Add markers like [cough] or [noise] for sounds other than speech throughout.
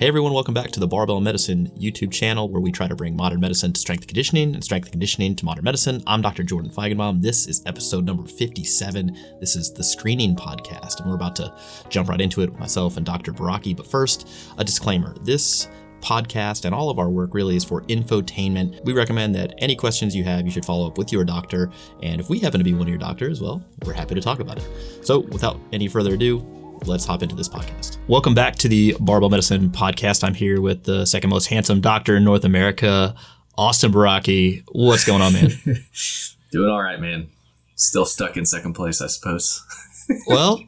Hey everyone, welcome back to the Barbell Medicine YouTube channel where we try to bring modern medicine to strength and conditioning and strength and conditioning to modern medicine. I'm Dr. Jordan Feigenbaum. This is episode number 57. This is the screening podcast, and we're about to jump right into it with myself and Dr. Baraki. But first, a disclaimer. This podcast and all of our work really is for infotainment. We recommend that any questions you have, you should follow up with your doctor. And if we happen to be one of your doctors, well, we're happy to talk about it. So without any further ado, let's hop into this podcast. Welcome back to the Barbell Medicine podcast. I'm here with the second most handsome doctor in North America, Austin Baraki. What's going on, man? [laughs] Doing all right, man. Still stuck in second place, I suppose. [laughs] well,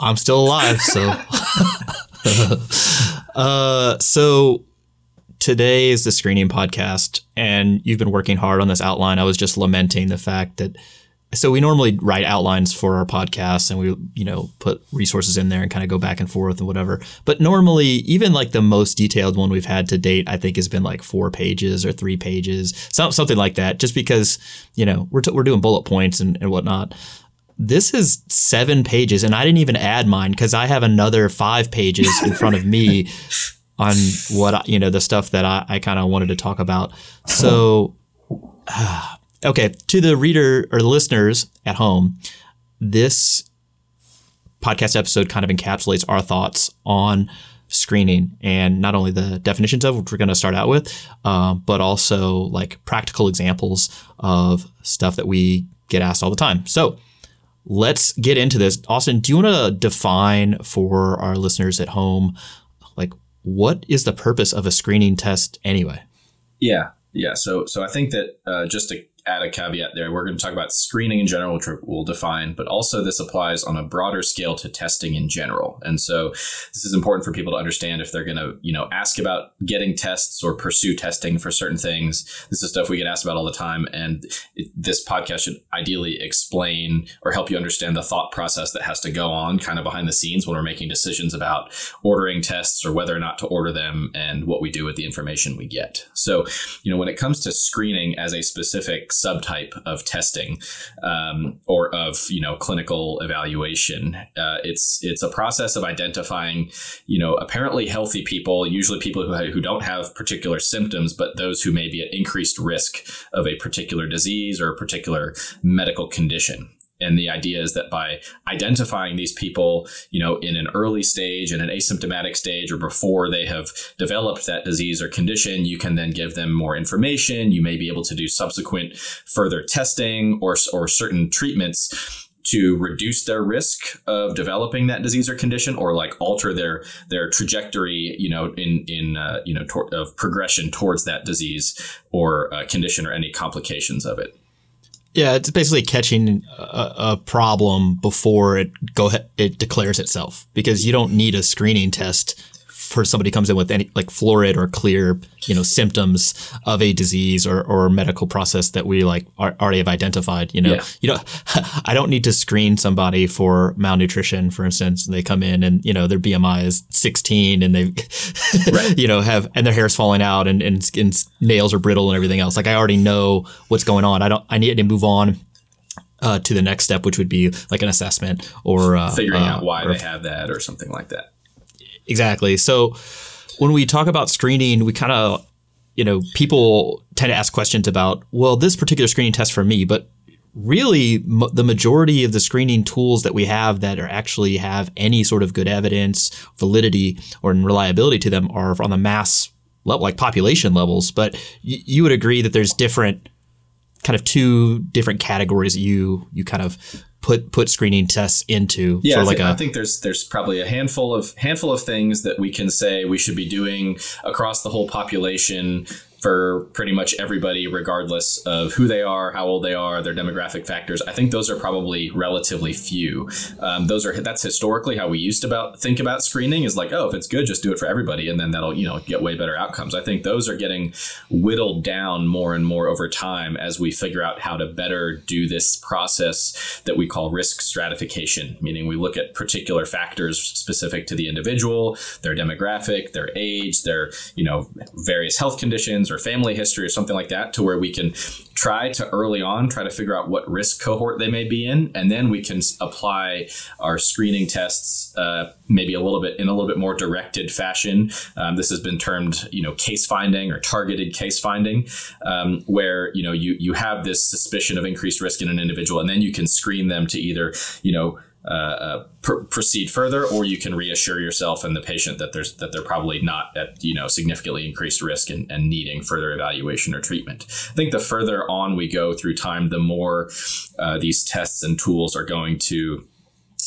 I'm still alive, so. [laughs] uh, so today is the screening podcast, and you've been working hard on this outline. I was just lamenting the fact that so we normally write outlines for our podcasts and we you know put resources in there and kind of go back and forth and whatever. But normally even like the most detailed one we've had to date i think has been like four pages or three pages something like that just because you know we're, t- we're doing bullet points and, and whatnot. This is seven pages and i didn't even add mine because i have another five pages in front of me [laughs] on what I, you know the stuff that i, I kind of wanted to talk about. So [sighs] uh, Okay, to the reader or the listeners at home, this podcast episode kind of encapsulates our thoughts on screening and not only the definitions of which we're going to start out with, uh, but also like practical examples of stuff that we get asked all the time. So let's get into this. Austin, do you want to define for our listeners at home, like what is the purpose of a screening test anyway? Yeah, yeah. So so I think that uh, just to add a caveat there. We're going to talk about screening in general, which we'll define, but also this applies on a broader scale to testing in general. And so this is important for people to understand if they're going to, you know, ask about getting tests or pursue testing for certain things. This is stuff we get asked about all the time. And it, this podcast should ideally explain or help you understand the thought process that has to go on kind of behind the scenes when we're making decisions about ordering tests or whether or not to order them and what we do with the information we get. So, you know, when it comes to screening as a specific subtype of testing um, or of you know clinical evaluation. Uh, it's it's a process of identifying you know apparently healthy people, usually people who who don't have particular symptoms, but those who may be at increased risk of a particular disease or a particular medical condition and the idea is that by identifying these people you know in an early stage in an asymptomatic stage or before they have developed that disease or condition you can then give them more information. You may be able to do subsequent further testing or, or certain treatments to reduce their risk of developing that disease or condition or like alter their their trajectory you know in in uh, you know tor- of progression towards that disease or uh, condition or any complications of it yeah, it's basically catching a, a, problem before it go it declares itself because you don't need a screening test for somebody comes in with any like florid or clear you know symptoms of a disease or, or medical process that we like are, already have identified you know yeah. you know [laughs] i don't need to screen somebody for malnutrition for instance they come in and you know their bmi is 16 and they [laughs] right. you know have and their hair's falling out and, and, and nails are brittle and everything else like i already know what's going on i don't i need to move on uh, to the next step, which would be like an assessment or uh, figuring uh, out why they have that or something like that. Exactly. So when we talk about screening, we kind of, you know, people tend to ask questions about, well, this particular screening test for me, but really m- the majority of the screening tools that we have that are actually have any sort of good evidence, validity, or reliability to them are on the mass level, like population levels. But y- you would agree that there's different kind of two different categories that you you kind of put put screening tests into? Yeah, I, like think, a, I think there's there's probably a handful of handful of things that we can say we should be doing across the whole population for pretty much everybody, regardless of who they are, how old they are, their demographic factors. I think those are probably relatively few. Um, those are that's historically how we used to about think about screening is like, oh, if it's good, just do it for everybody, and then that'll you know get way better outcomes. I think those are getting whittled down more and more over time as we figure out how to better do this process that we call risk stratification, meaning we look at particular factors specific to the individual, their demographic, their age, their you know various health conditions or family history or something like that to where we can try to early on try to figure out what risk cohort they may be in. And then we can apply our screening tests uh, maybe a little bit in a little bit more directed fashion. Um, this has been termed you know case finding or targeted case finding um, where you know you you have this suspicion of increased risk in an individual and then you can screen them to either you know uh, uh, pr- proceed further, or you can reassure yourself and the patient that there's that they're probably not at you know significantly increased risk and, and needing further evaluation or treatment. I think the further on we go through time, the more uh, these tests and tools are going to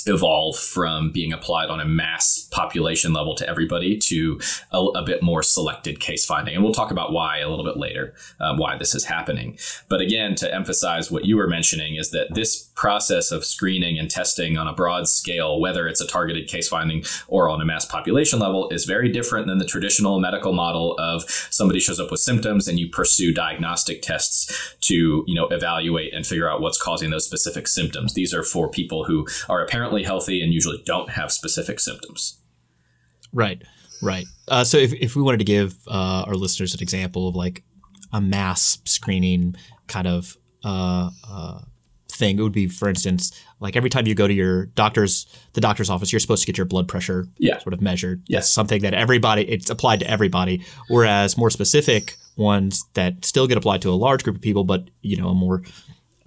evolve from being applied on a mass population level to everybody to a, a, bit more selected case finding. And we'll talk about why a little bit later, uh, why this is happening. But again, to emphasize what you were mentioning is that this process of screening and testing on a broad scale, whether it's a targeted case finding or on a mass population level, is very different than the traditional medical model of somebody shows up with symptoms and you pursue diagnostic tests to, you know, evaluate and figure out what's causing those specific symptoms. These are for people who are apparently healthy and usually don't have specific symptoms. Right, right. Uh, so if, if we wanted to give uh, our listeners an example of like a mass screening kind of uh, uh, thing, it would be, for instance, like every time you go to your doctor's the doctor's office, you're supposed to get your blood pressure yeah. sort of measured. Yes, something that everybody it's applied to everybody. Whereas more specific ones that still get applied to a large group of people, but you know a more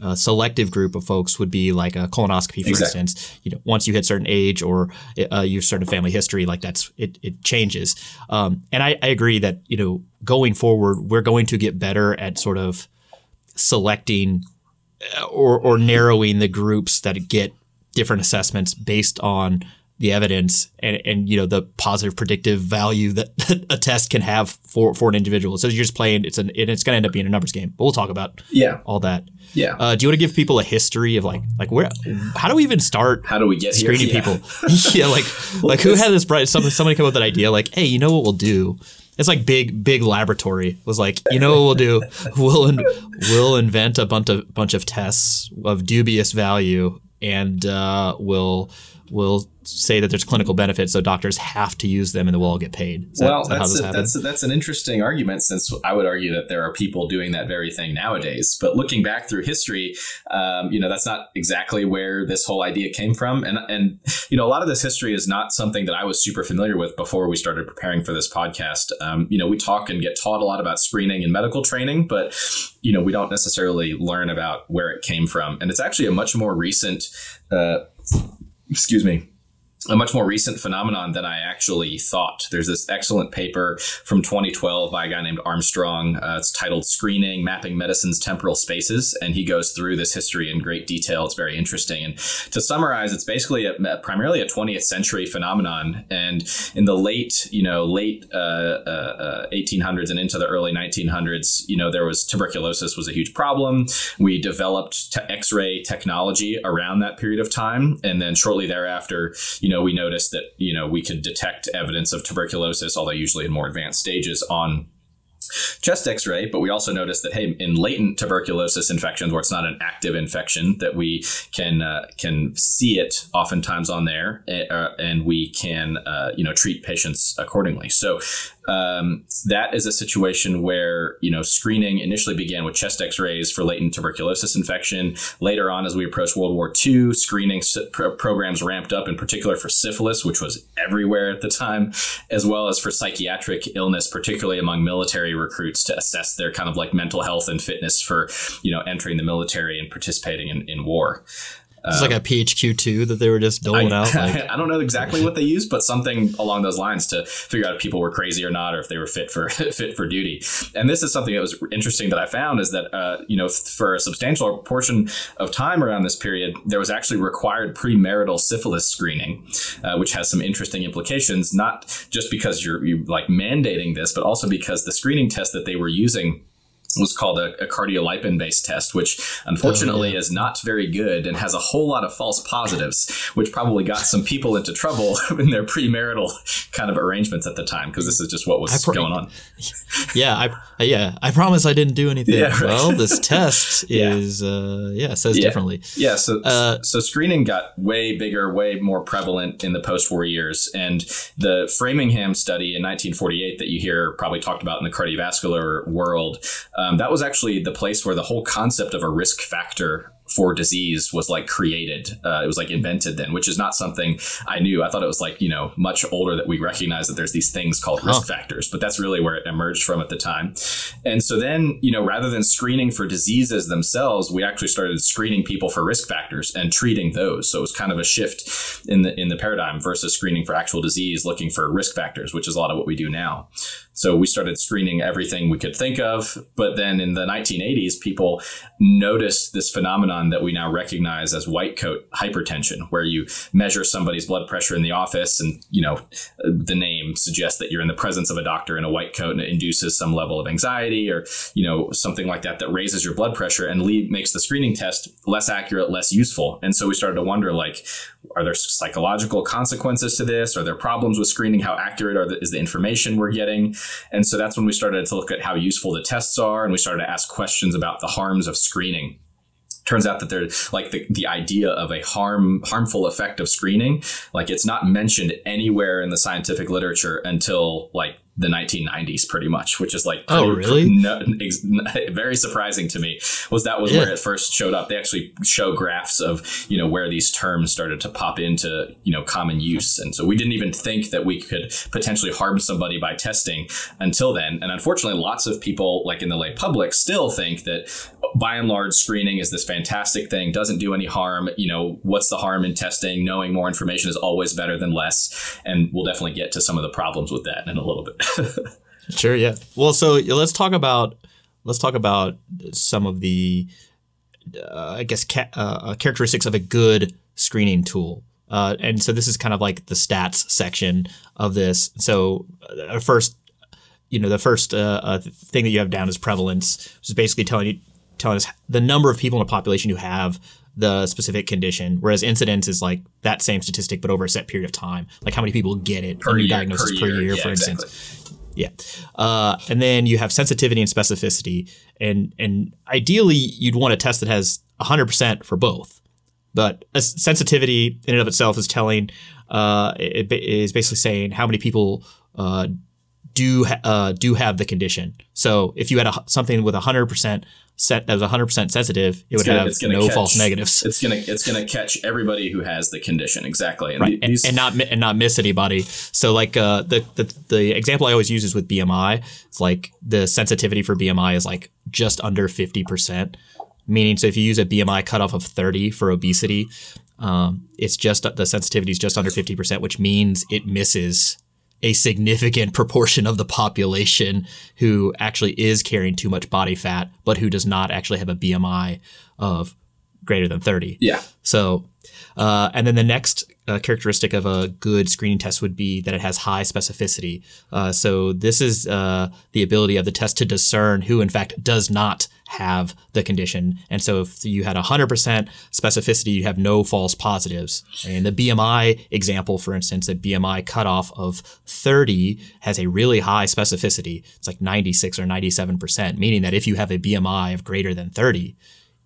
a selective group of folks would be like a colonoscopy, for exactly. instance. You know, once you hit certain age or uh, you certain family history, like that's it, it changes. Um, and I, I agree that you know going forward, we're going to get better at sort of selecting uh, or or narrowing the groups that get different assessments based on the evidence and, and you know the positive predictive value that [laughs] a test can have for, for an individual. So you're just playing it's an it's going to end up being a numbers game. But we'll talk about yeah all that. Yeah. Uh, do you want to give people a history of like like where how do we even start? How do we get screening here? people? [laughs] [laughs] yeah, like well, like who had this bright somebody somebody come up with that idea like hey you know what we'll do. It's like big, big laboratory was like, you know what we'll do? We'll in, we'll invent a bunch of bunch of tests of dubious value, and uh, we'll we'll say that there's clinical benefits, so doctors have to use them, and then we'll all get paid. Is well, that, that's a, that's a, that's an interesting argument, since I would argue that there are people doing that very thing nowadays. But looking back through history, um, you know, that's not exactly where this whole idea came from, and and you know, a lot of this history is not something that I was super familiar with before we started preparing for this podcast. Um, you know, we talk and get taught a lot about screening and medical training, but you know, we don't necessarily learn about where it came from, and it's actually a much more recent. Uh, excuse me a much more recent phenomenon than I actually thought. There's this excellent paper from 2012 by a guy named Armstrong. Uh, it's titled Screening Mapping Medicine's Temporal Spaces. And he goes through this history in great detail. It's very interesting. And to summarize, it's basically a, primarily a 20th century phenomenon. And in the late, you know, late uh, uh, 1800s uh, and into the early 1900s, you know, there was tuberculosis was a huge problem. We developed te- X-ray technology around that period of time. And then shortly thereafter, you know, know, we noticed that, you know, we could detect evidence of tuberculosis, although usually in more advanced stages on chest x-ray but we also noticed that hey in latent tuberculosis infections where it's not an active infection that we can uh, can see it oftentimes on there uh, and we can uh, you know treat patients accordingly. So um, that is a situation where you know screening initially began with chest X-rays for latent tuberculosis infection. Later on, as we approached World War II, screening programs ramped up, in particular for syphilis, which was everywhere at the time, as well as for psychiatric illness, particularly among military recruits, to assess their kind of like mental health and fitness for you know entering the military and participating in, in war. It's like a PHQ2 that they were just doling I, out. [laughs] Like. I don't know exactly what they used, but something along those lines to figure out if people were crazy or not, or if they were fit for [laughs] fit for duty. And this is something that was interesting that I found is that uh, you know for a substantial portion of time around this period, there was actually required premarital syphilis screening, uh, which has some interesting implications. Not just because you're you like mandating this, but also because the screening test that they were using was called a, a cardiolipin based test, which unfortunately oh, yeah. is not very good and has a whole lot of false positives, which probably got some people into trouble [laughs] in their premarital kind of arrangements at the time because this is just what was going on. [laughs] Yeah, I yeah I promise I didn't do anything. Yeah, right. Well, this [laughs] test yeah. is uh, yeah says yeah. differently. Yeah, so uh, so screening got way bigger, way more prevalent in the post war years, and the Framingham study in 1948 that you hear probably talked about in the cardiovascular world um, that was actually the place where the whole concept of a risk factor for disease was like created. Uh, it was like invented then, which is not something I knew. I thought it was like, you know, much older that we recognize that there's these things called risk factors, but that's really where it emerged from at the time. And so then, you know, rather than screening for diseases themselves, we actually started screening people for risk factors and treating those. So it was kind of a shift in the in the paradigm versus screening for actual disease, looking for risk factors, which is a lot of what we do now. So we started screening everything we could think of. But then in the 1980s, people noticed this phenomenon that we now recognize as white coat hypertension, where you measure somebody's blood pressure in the office and, you know, the name suggests that you're in the presence of a doctor in a white coat and it induces some level of anxiety or, you know, something like that that raises your blood pressure and lead, makes the screening test less accurate, less useful. And so we started to wonder, like, are there psychological consequences to this? Are there problems with screening? How accurate the, is the information we're getting? And so that's when we started to look at how useful the tests are, and we started to ask questions about the harms of screening. Turns out that there's like the, the idea of a harm harmful effect of screening like it's not mentioned anywhere in the scientific literature until like the 1990s pretty much which is like oh really? no, ex, [laughs] very surprising to me was that was yeah. where it first showed up. They actually show graphs of you know where these terms started to pop into you know common use and so we didn't even think that we could potentially harm somebody by testing until then and unfortunately lots of people like in the lay public still think that by and large screening is this fantastic thing doesn't do any harm you know what's the harm in testing? Knowing more information is always better than less and we'll definitely get to some of the problems with that in a little bit sure. Yeah. Well, so let's talk about let's talk about some of the uh, I guess ca- uh, characteristics of a good screening tool. Uh, and so this is kind of like the stats section of this. So uh, first, you know, the first uh, uh, thing that you have down is prevalence, which is basically telling you telling us the number of people in a population who have the specific condition, whereas incidence is like that same statistic but over a set period of time, like how many people get it, per new year, diagnosis per year, per year yeah, for exactly. instance. Yeah, uh, and then you have sensitivity and specificity, and and ideally you'd want a test that has 100% for both. But sensitivity in and of itself is telling, uh, it, it is basically saying how many people uh, do uh, do have the condition. So if you had a, something with 100% set that was 100% sensitive, it would gonna, have no catch, false negatives. [laughs] It's gonna it's gonna catch everybody who has the condition exactly, and right, these, and, and, not and not miss anybody. So like uh, the, the the example I always use is with BMI. It's like the sensitivity for BMI is like just under 50%. Meaning, so if you use a BMI cutoff of 30 for obesity, um, it's just the sensitivity is just under 50%, which means it misses a significant proportion of the population who actually is carrying too much body fat, but who does not actually have a BMI of greater than 30. Yeah. So, uh, and then the next uh, characteristic of a good screening test would be that it has high specificity. Uh, so this is uh, the ability of the test to discern who, in fact, does not have the condition. And so if you had 100% specificity, you have no false positives. And the BMI example, for instance, a BMI cutoff of 30 has a really high specificity. It's like 96 or 97%, meaning that if you have a BMI of greater than 30,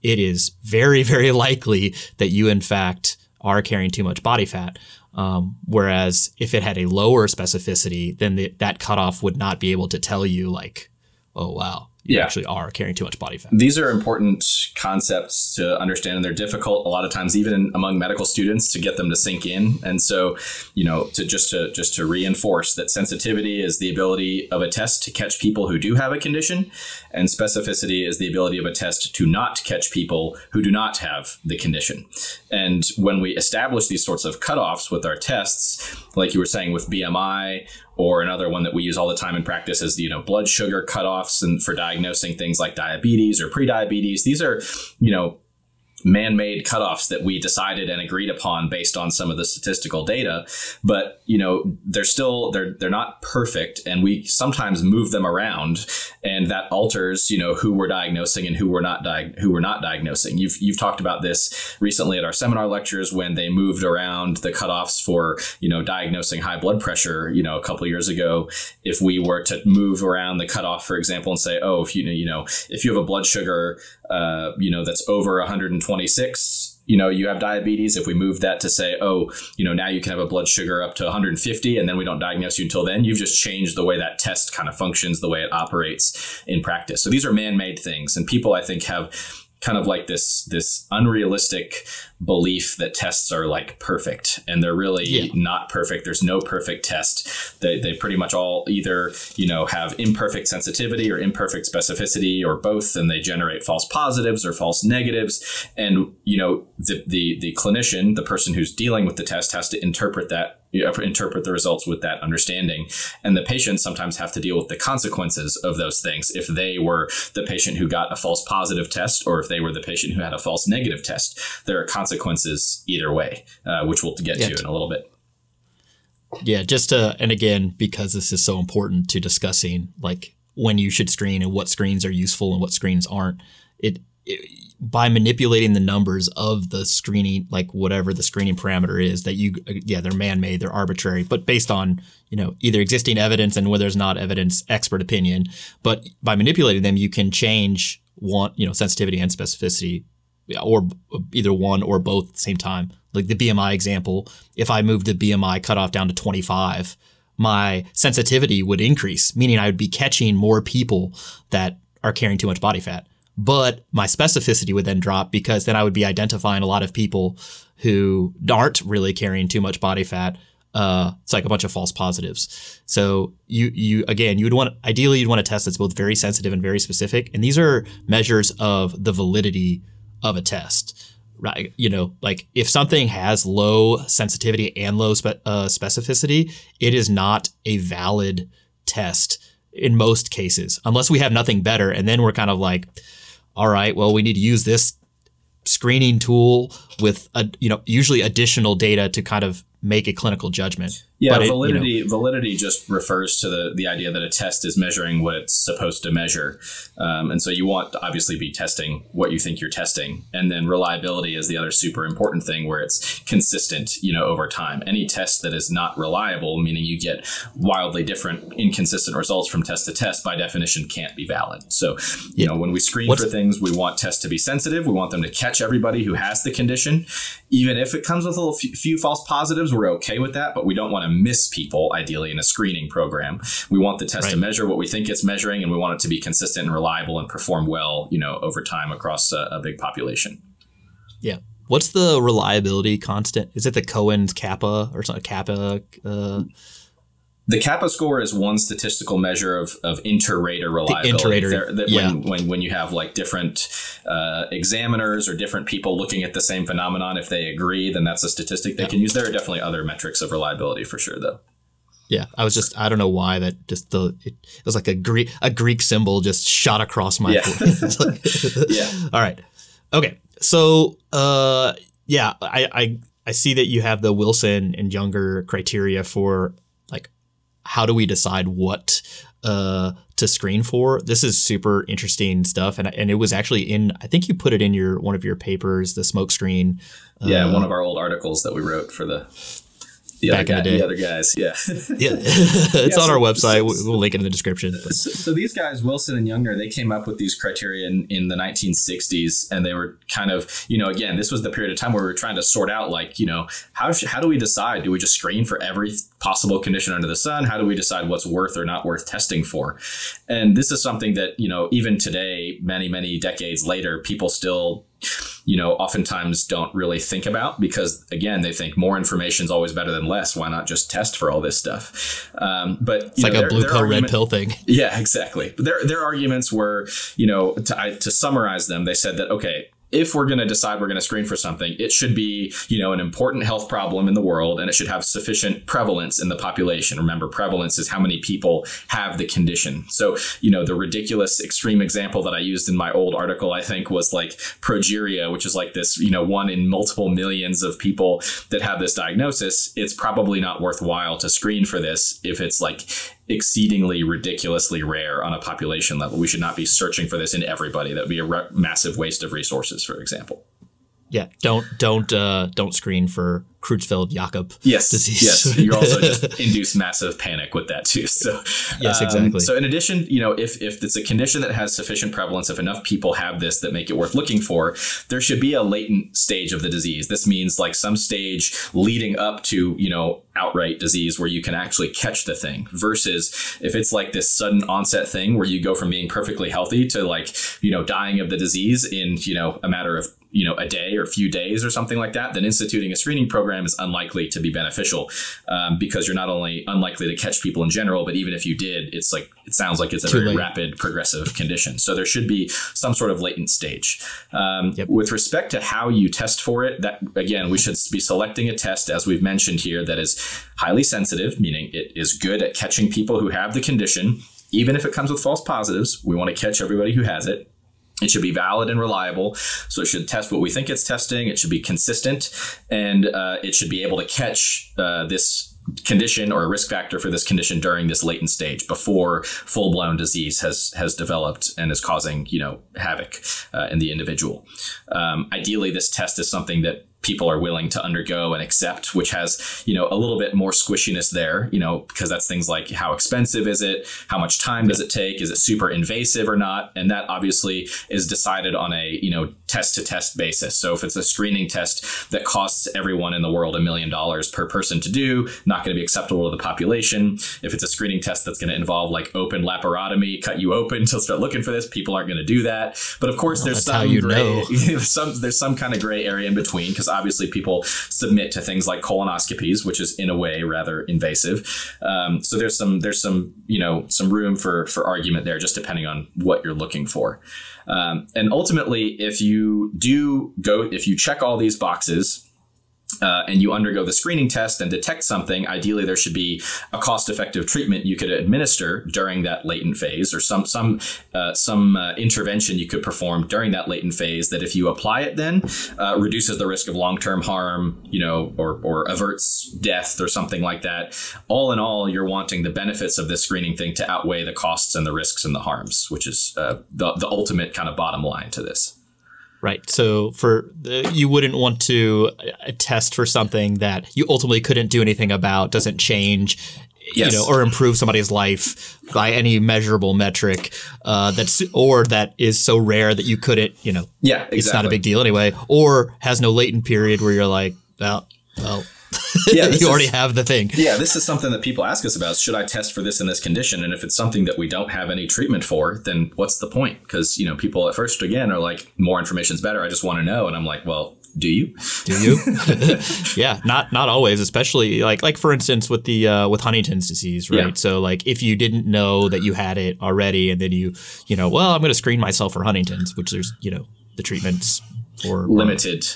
it is very, [laughs] very likely that you, in fact, are carrying too much body fat. Um, whereas if it had a lower specificity, then the, that cutoff would not be able to tell you, like, oh, wow, you yeah. actually are carrying too much body fat. These are important concepts to understand, and they're difficult a lot of times, even among medical students, to get them to sink in. And so, you know, to just to just to reinforce that sensitivity is the ability of a test to catch people who do have a condition, and specificity is the ability of a test to not catch people who do not have the condition. And when we establish these sorts of cutoffs with our tests, like you were saying with BMI or another one that we use all the time in practice is you know blood sugar cutoffs and for diagnosing things like diabetes or prediabetes. These are you know man-made cutoffs that we decided and agreed upon based on some of the statistical data. But you know they're still they're they're not perfect and we sometimes move them around and that alters you know who we're diagnosing and who we're not di- who we're not diagnosing. You've you've talked about this recently at our seminar lectures when they moved around the cutoffs for you know diagnosing high blood pressure you know a couple years ago. If we were to move around the cutoff for example and say oh if you know you know if you have a blood sugar uh, you know that's over 126 you know you have diabetes. If we move that to say oh you know now you can have a blood sugar up to 150 and then we don't diagnose you until then you've just changed the way that test kind of functions the way it operates in practice. So these are man-made things and people i think have kind of like this this unrealistic belief that tests are like perfect and they're really yeah. not perfect. There's no perfect test. They, they pretty much all either you know have imperfect sensitivity or imperfect specificity or both and they generate false positives or false negatives. And you know the the, the clinician the person who's dealing with the test has to interpret that you interpret the results with that understanding. And the patients sometimes have to deal with the consequences of those things. If they were the patient who got a false positive test, or if they were the patient who had a false negative test, there are consequences either way, uh, which we'll get yeah, to in a little bit. Yeah, just to, and again, because this is so important to discussing like when you should screen and what screens are useful and what screens aren't, it, by manipulating the numbers of the screening, like whatever the screening parameter is that you, yeah, they're man-made, they're arbitrary, but based on, you know, either existing evidence and whether there's not evidence, expert opinion. But by manipulating them, you can change one, you know, sensitivity and specificity or either one or both at the same time. Like the BMI example, if I moved the BMI cutoff down to 25, my sensitivity would increase, meaning I would be catching more people that are carrying too much body fat but my specificity would then drop because then I would be identifying a lot of people who aren't really carrying too much body fat. Uh, it's like a bunch of false positives. So you you again you would want ideally you'd want a test that's both very sensitive and very specific, and these are measures of the validity of a test. Right, you know, like if something has low sensitivity and low spe- uh, specificity, it is not a valid test in most cases, unless we have nothing better, and then we're kind of like, all right, well, we need to use this screening tool with a, you know usually additional data to kind of make a clinical judgment. Yeah, but validity it, you know, validity just refers to the the idea that a test is measuring what it's supposed to measure, um, and so you want to obviously be testing what you think you're testing, and then reliability is the other super important thing where it's consistent, you know, over time. Any test that is not reliable, meaning you get wildly different, inconsistent results from test to test, by definition can't be valid. So, you yeah. know, when we screen What's, for things, we want tests to be sensitive. We want them to catch everybody who has the condition, even if it comes with a few false positives. We're okay with that, but we don't want to miss people, ideally, in a screening program. We want the test right. to measure what we think it's measuring, and we want it to be consistent and reliable and perform well, you know, over time across a, a big population. Yeah. What's the reliability constant? Is it the Cohen's kappa or something? Kappa? Uh, the kappa score is one statistical measure of, of inter-rater reliability. The inter-rater, that yeah. when, when, when you have like different uh, examiners or different people looking at the same phenomenon, if they agree, then that's a statistic they yeah. can use. There are definitely other metrics of reliability for sure, though. Yeah, I was just I don't know why that just the it, it was like a Greek a Greek symbol just shot across my yeah. [laughs] like, [laughs] yeah. [laughs] All right. Okay. So uh yeah, I, I I see that you have the Wilson and Jungner criteria for how do we decide what uh, to screen for? This is super interesting stuff, and and it was actually in. I think you put it in your one of your papers, the smoke screen. Yeah, uh, one of our old articles that we wrote for the the Back other guy, the, the, other guys. Yeah, [laughs] [laughs] yeah, it's yeah, on so, our website. So, we'll link it in the description. So, so, these guys, Wilson and Jungner, they came up with these criteria in, in the 1960s, and they were kind of, you know, again, this was the period of time where we were trying to sort out, like, you know, how how do we decide? Do we just screen for every possible condition under the sun? How do we decide what's worth or not worth testing for? And this is something that you know, even today, many many decades later, people still you know, oftentimes don't really think about because again, they think more information is always better than less. Why not just test for all this stuff? Um, but it's like know, a blue pill, red pill thing. Yeah, exactly. But their their arguments were, you know, to, I, to summarize them, they said that okay, if we're going to decide we're going to screen for something, it should be, you know, an important health problem in the world and it should have sufficient prevalence in the population. Remember, prevalence is how many people have the condition. So, you know, the ridiculous extreme example that I used in my old article, I think, was like progeria, which is like this, you know, one in multiple millions of people that have this diagnosis. It's probably not worthwhile to screen for this if it's like exceedingly ridiculously rare on a population level. We should not be searching for this in everybody. That would be a re- massive waste of resources, for example. Yeah, don't don't uh, don't screen for Creutzfeldt-Jakob yes, disease. Yes, [laughs] you also just induce massive panic with that too. So yes, exactly. Um, so in addition, you know, if if it's a condition that has sufficient prevalence, if enough people have this that make it worth looking for, there should be a latent stage of the disease. This means like some stage leading up to you know outright disease where you can actually catch the thing versus if it's like this sudden onset thing where you go from being perfectly healthy to like you know dying of the disease in you know a matter of you know a day or a few days or something like that then instituting a screening program is unlikely to be beneficial um, because you're not only unlikely to catch people in general but even if you did it's like it sounds like it's a Too very late. rapid progressive condition so there should be some sort of latent stage um, Yep. with respect to how you test for it that again we should be selecting a test as we've mentioned here that is highly sensitive meaning it is good at catching people who have the condition even if it comes with false positives we want to catch everybody who has it it should be valid and reliable. So it should test what we think it's testing. It should be consistent, and uh, it should be able to catch uh, this condition or a risk factor for this condition during this latent stage before full blown disease has has developed and is causing you know havoc uh, in the individual. Um, ideally, this test is something that people are willing to undergo and accept, which has, you know, a little bit more squishiness there, you know, because that's things like how expensive is it? How much time does it take? Is it super invasive or not? And that obviously is decided on a, you know, test to test basis. So if it's a screening test that costs everyone in the world a million dollars per person to do, not going to be acceptable to the population. If it's a screening test that's going to involve like open laparotomy, cut you open [laughs] to start looking for this, people aren't going to do that. But of course, there's some gray, [laughs] some there's some kind of gray area in between because obviously people submit to things like colonoscopies, which is in a way rather invasive. Um, so there's some there's some you know some room for for argument there, just depending on what you're looking for. Um, and ultimately, if you do go, if you check all these boxes, uh, and you undergo the screening test and detect something, ideally there should be a cost-effective treatment you could administer during that latent phase, or some some uh, some uh, intervention you could perform during that latent phase that, if you apply it, then uh, reduces the risk of long-term harm, you know, or or averts death or something like that. All in all, you're wanting the benefits of this screening thing to outweigh the costs and the risks and the harms, which is uh, the the ultimate kind of bottom line to this. Right. So for the, you wouldn't want to uh, test for something that you ultimately couldn't do anything about, doesn't change, Yes. you know, or improve somebody's life by any measurable metric. Uh, that's or that is so rare that you couldn't, you know, Yeah, exactly. it's not a big deal anyway, or has no latent period where you're like, well, well, Yeah, [laughs] you already is- have the thing. Yeah, this is something that people ask us about. Should I test for this in this condition? And if it's something that we don't have any treatment for, then what's the point? Because you know, people at first again are like, more information's better. I just want to know, and I'm like, well, do you? Do you? [laughs] [laughs] yeah, not not always, especially like like for instance with the uh, with Huntington's disease, right? Yeah. So like if you didn't know that you had it already, and then you you know, well, I'm going to screen myself for Huntington's, which there's you know the treatments for Limited.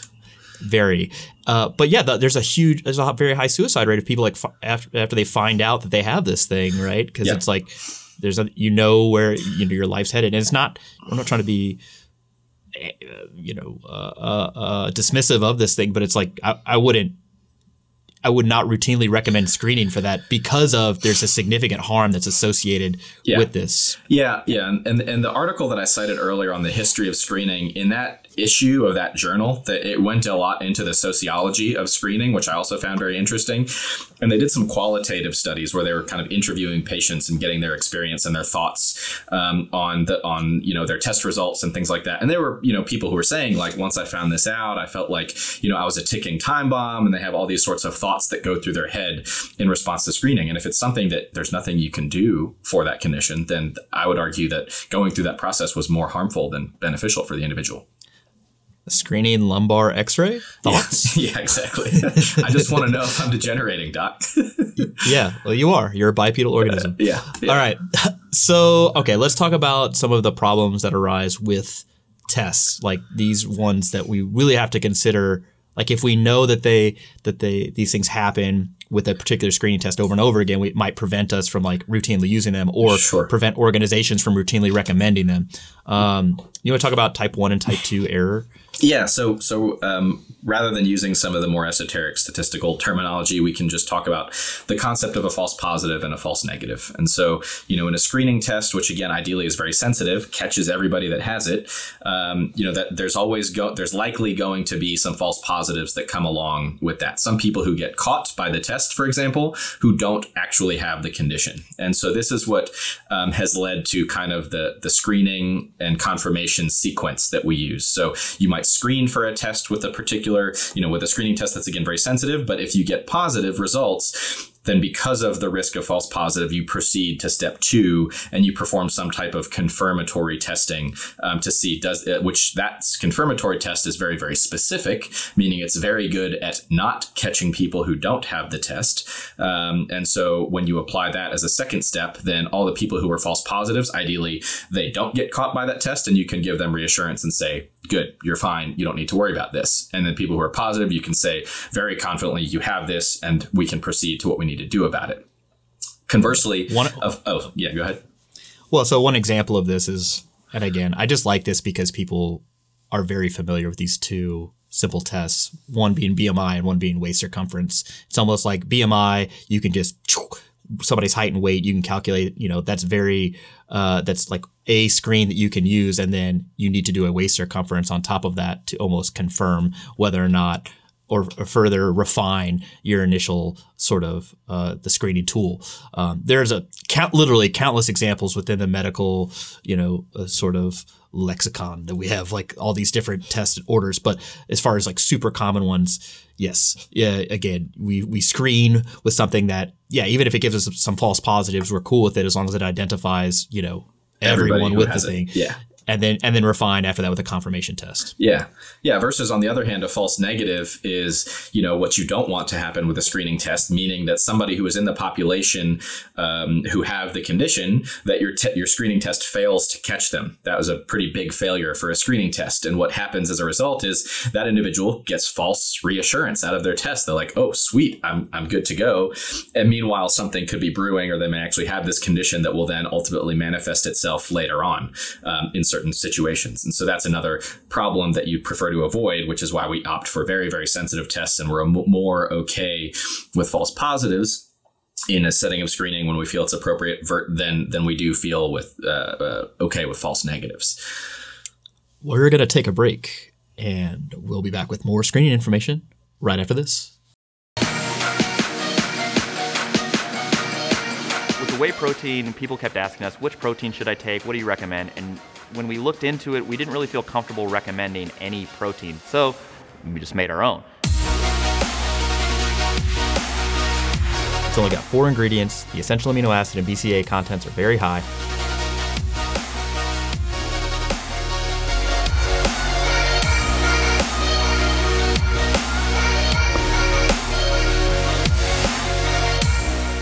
Vary. Uh, but yeah, the, there's a huge, there's a very high suicide rate of people like fi- after after they find out that they have this thing, right? Because Yeah. it's like there's a you know where you know your life's headed, and it's not. I'm not trying to be, eh, you know, uh, uh, uh, dismissive of this thing, but it's like I, I wouldn't. I would not routinely recommend screening for that because of there's a significant harm that's associated Yeah. with this. Yeah, yeah, and, and and the article that I cited earlier on the history of screening in that issue of that journal that it went a lot into the sociology of screening, which I also found very interesting. And they did some qualitative studies where they were kind of interviewing patients and getting their experience and their thoughts um, on the on you know their test results and things like that. And there were you know people who were saying like once I found this out, I felt like you know I was a ticking time bomb, and they have all these sorts of thoughts that go through their head in response to screening. And if it's something that there's nothing you can do for that condition, then I would argue that going through that process was more harmful than beneficial for the individual. Screening lumbar X-ray thoughts. [laughs] yeah, exactly. I just want to know if I'm degenerating, doc. [laughs] yeah, well, you are. You're a bipedal organism. yeah. yeah. All right. [laughs] So, okay, let's talk about some of the problems that arise with tests, like these ones that we really have to consider. Like if we know that they that they these things happen with a particular screening test over and over again, we might prevent us from like routinely using them or Sure. prevent organizations from routinely recommending them. Um, you want to talk about type one and type two error? Yeah, so so um, rather than using some of the more esoteric statistical terminology, we can just talk about the concept of a false positive and a false negative. And so, you know, in a screening test, which again ideally is very sensitive, catches everybody that has it, um, you know, that there's always go there's likely going to be some false positives that come along with that. Some people who get caught by the test, for example, who don't actually have the condition. And so this is what um, has led to kind of the the screening and confirmation sequence that we use. So you might screen for a test with a particular, you know, with a screening test that's again very sensitive, but if you get positive results, then because of the risk of false positive, you proceed to step two and you perform some type of confirmatory testing um, to see does uh, which that confirmatory test is very very specific, meaning it's very good at not catching people who don't have the test. Um, and so when you apply that as a second step, then all the people who are false positives, ideally, they don't get caught by that test, and you can give them reassurance and say, good, you're fine. You don't need to worry about this. And then people who are positive, you can say very confidently, you have this, and we can proceed to what we need to do about it. Conversely, One- of, oh, yeah, go ahead. Well, so one example of this is, and again, I just like this because people are very familiar with these two simple tests, one being BMI and one being waist circumference. It's almost like BMI, you can just somebody's height and weight, you can calculate, you know, that's very uh, that's like a screen that you can use and then you need to do a waist circumference on top of that to almost confirm whether or not or, or further refine your initial sort of uh, the screening tool. Um, there's a count, literally countless examples within the medical, you know, uh, sort of lexicon that we have, like all these different tested orders. But as far as like super common ones, yes, yeah. Again, we we screen with something that, yeah, even if it gives us some false positives, we're cool with it as long as it identifies, you know, everyone with the it. thing. Yeah. And then and then refine after that with a confirmation test. Yeah. Yeah. Versus on the other hand, a false negative is, you know, what you don't want to happen with a screening test, meaning that somebody who is in the population um, who have the condition that your te- your screening test fails to catch them. That was a pretty big failure for a screening test. And what happens as a result is that individual gets false reassurance out of their test. They're like, oh, sweet, I'm, I'm good to go. And meanwhile, something could be brewing or they may actually have this condition that will then ultimately manifest itself later on um, in certain situations. And so that's another problem that you prefer to avoid, which is why we opt for very, very sensitive tests and we're more okay with false positives in a setting of screening when we feel it's appropriate ver- than than we do feel with uh, uh, okay with false negatives. We're going to take a break and we'll be back with more screening information right after this. With the whey protein, people kept asking us, which protein should I take? What do you recommend? And when we looked into it, we didn't really feel comfortable recommending any protein. So we just made our own. It's only got four ingredients. The essential amino acid and BCA contents are very high.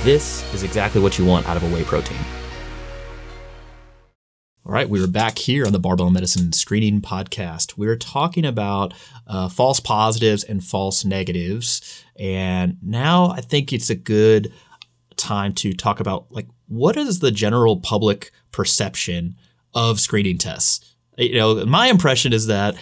This is exactly what you want out of a whey protein. All right, we are back here on the Barbell Medicine Screening Podcast. We are talking about uh, false positives and false negatives, and now I think it's a good time to talk about like what is the general public perception of screening tests. You know, my impression is that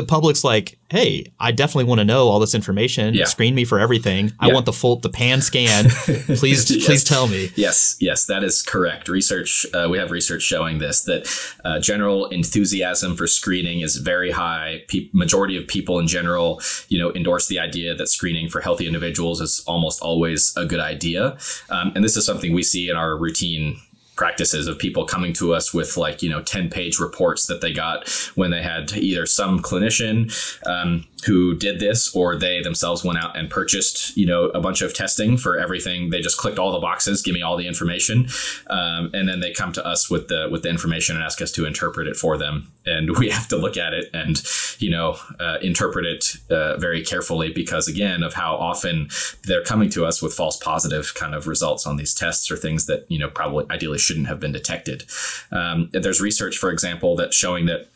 the public's like, "Hey, I definitely want to know all this information. Yeah. Screen me for everything. I Yeah. want the full the pan scan. [laughs] please, Yes. please tell me." Yes, yes, that is correct. Research, uh, we have research showing this that uh, general enthusiasm for screening is very high. Pe- majority of people in general, you know, endorse the idea that screening for healthy individuals is almost always a good idea, um, and this is something we see in our routine practices of people coming to us with like you know 10 page reports that they got when they had either some clinician um, who did this or they themselves went out and purchased you know a bunch of testing for everything. They just clicked all the boxes give me all the information. Um, and then they come to us with the with the information and ask us to interpret it for them. And we [laughs] have to look at it and you know uh, interpret it uh, very carefully because again of how often they're coming to us with false positive kind of results on these tests or things that you know probably ideally shouldn't have been detected. Um, there's research for example that's showing that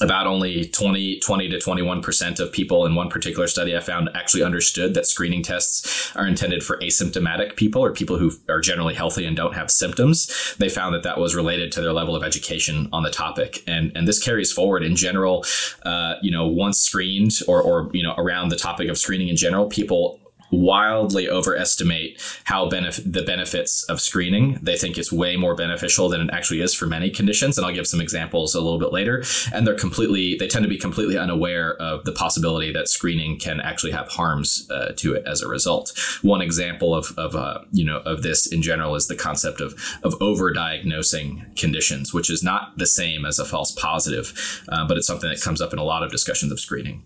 about only 20, 20 to 21% of people in one particular study I found actually understood that screening tests are intended for asymptomatic people or people who are generally healthy and don't have symptoms. They found that that was related to their level of education on the topic. And, and this carries forward in general, uh, you know, once screened or, or, you know, around the topic of screening in general, people wildly overestimate how benef- the benefits of screening. They think it's way more beneficial than it actually is for many conditions, and I'll give some examples a little bit later. And they're completely they tend to be completely unaware of the possibility that screening can actually have harms uh, to it as a result. One example of of uh, you know of this in general is the concept of of overdiagnosing conditions, which is not the same as a false positive, uh, but it's something that comes up in a lot of discussions of screening.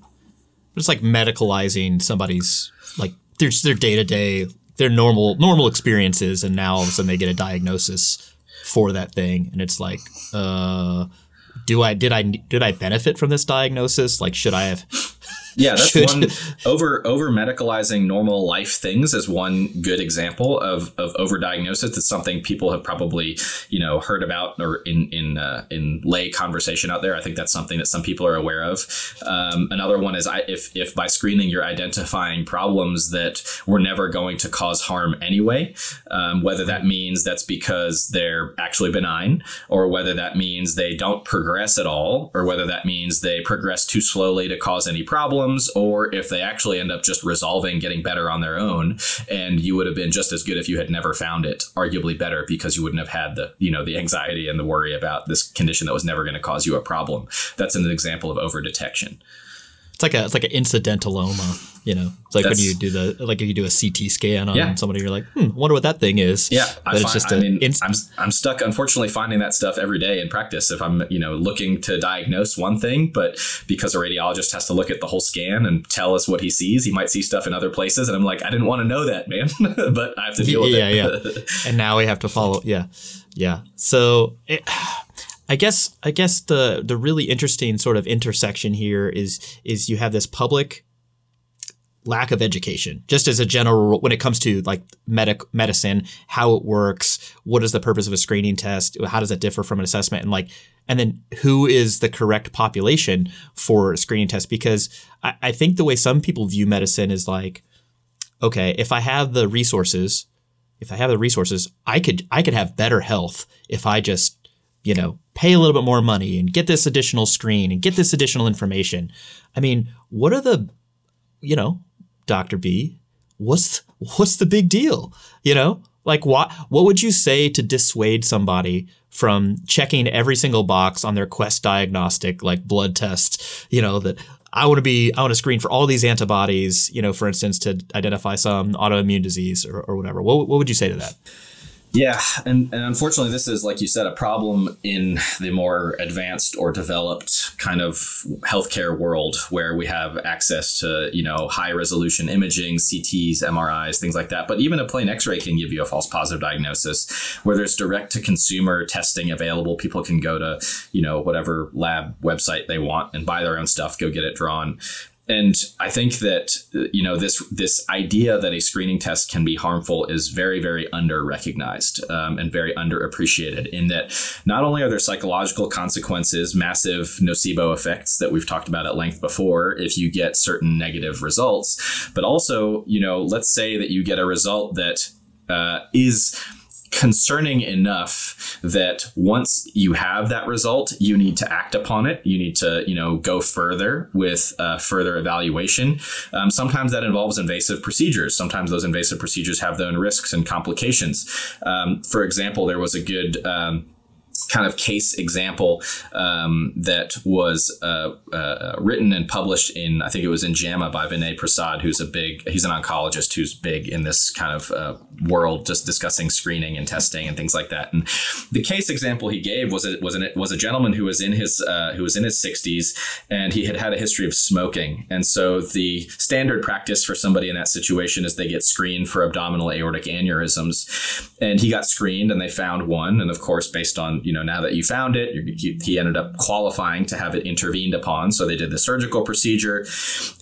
It's like medicalizing somebody's like their their day to day, their normal normal experiences, and now all of a sudden they get a diagnosis for that thing, and it's like, uh, do I did I did I benefit from this diagnosis? Like, should I have yeah, that's Should. one [laughs] over over medicalizing normal life things is one good example of of overdiagnosis. It's something people have probably you know heard about or in in uh, in lay conversation out there. I think that's something that some people are aware of. Um, another one is I, if if by screening you're identifying problems that were never going to cause harm anyway, um, whether that means that's because they're actually benign, or whether that means they don't progress at all, or whether that means they progress too slowly to cause any problem problems or if they actually end up just resolving, getting better on their own. And you would have been just as good if you had never found it, arguably better because you wouldn't have had the, you know, the anxiety and the worry about this condition that was never going to cause you a problem. That's an example of over detection. It's like a it's like an incidentaloma, you know. It's like That's, when you do the like if you do a CT scan on yeah. somebody, you're like, hmm, wonder what that thing is. Yeah, but I it's just I mean, inc- I'm I'm stuck, unfortunately, finding that stuff every day in practice. If I'm you know looking to diagnose one thing, but because a radiologist has to look at the whole scan and tell us what he sees, he might see stuff in other places, and I'm like, I didn't want to know that, man, [laughs] but I have to deal with yeah, it. Yeah, yeah. [laughs] and now we have to follow. Yeah, yeah. So. It, I guess I guess the the really interesting sort of intersection here is is you have this public lack of education just as a general when it comes to like medic medicine how it works what is the purpose of a screening test how does that differ from an assessment and like and then who is the correct population for a screening test? Because I, I think the way some people view medicine is like okay if i have the resources if i have the resources i could i could have better health if i just you know, pay a little bit more money and get this additional screen and get this additional information. I mean, what are the, you know, Dr. B, what's what's the big deal? You know, like what what would you say to dissuade somebody from checking every single box on their Quest diagnostic like blood test, you know, that I want to be I want to screen for all these antibodies, you know, for instance, to identify some autoimmune disease or, or whatever. What, what would you say to that? Yeah, and, and unfortunately, this is like you said, a problem in the more advanced or developed kind of healthcare world where we have access to you know high resolution imaging, CTs, MRIs, things like that. But even a plain X-ray can give you a false positive diagnosis. Where there's direct to consumer testing available, people can go to you know whatever lab website they want and buy their own stuff, go get it drawn and I think that you know this this idea that a screening test can be harmful is very very under recognized um, and very underappreciated. In that not only are there psychological consequences, massive nocebo effects that we've talked about at length before, if you get certain negative results, but also you know let's say that you get a result that uh, is concerning enough that once you have that result, you need to act upon it. You need to, you know, go further with uh, further evaluation. Um, sometimes that involves invasive procedures. Sometimes those invasive procedures have their own risks and complications. Um, for example, there was a good um, kind of case example um, that was uh, uh, written and published in I think it was in JAMA by Vinay Prasad, who's a big he's an oncologist who's big in this kind of uh, world, just discussing screening and testing and things like that. And the case example he gave was a, was an, was a gentleman who was in his uh, who was in his 60s and he had had a history of smoking, and so the standard practice for somebody in that situation is they get screened for abdominal aortic aneurysms, and he got screened and they found one, and of course based on you know, now that you found it, he ended up qualifying to have it intervened upon. So they did the surgical procedure.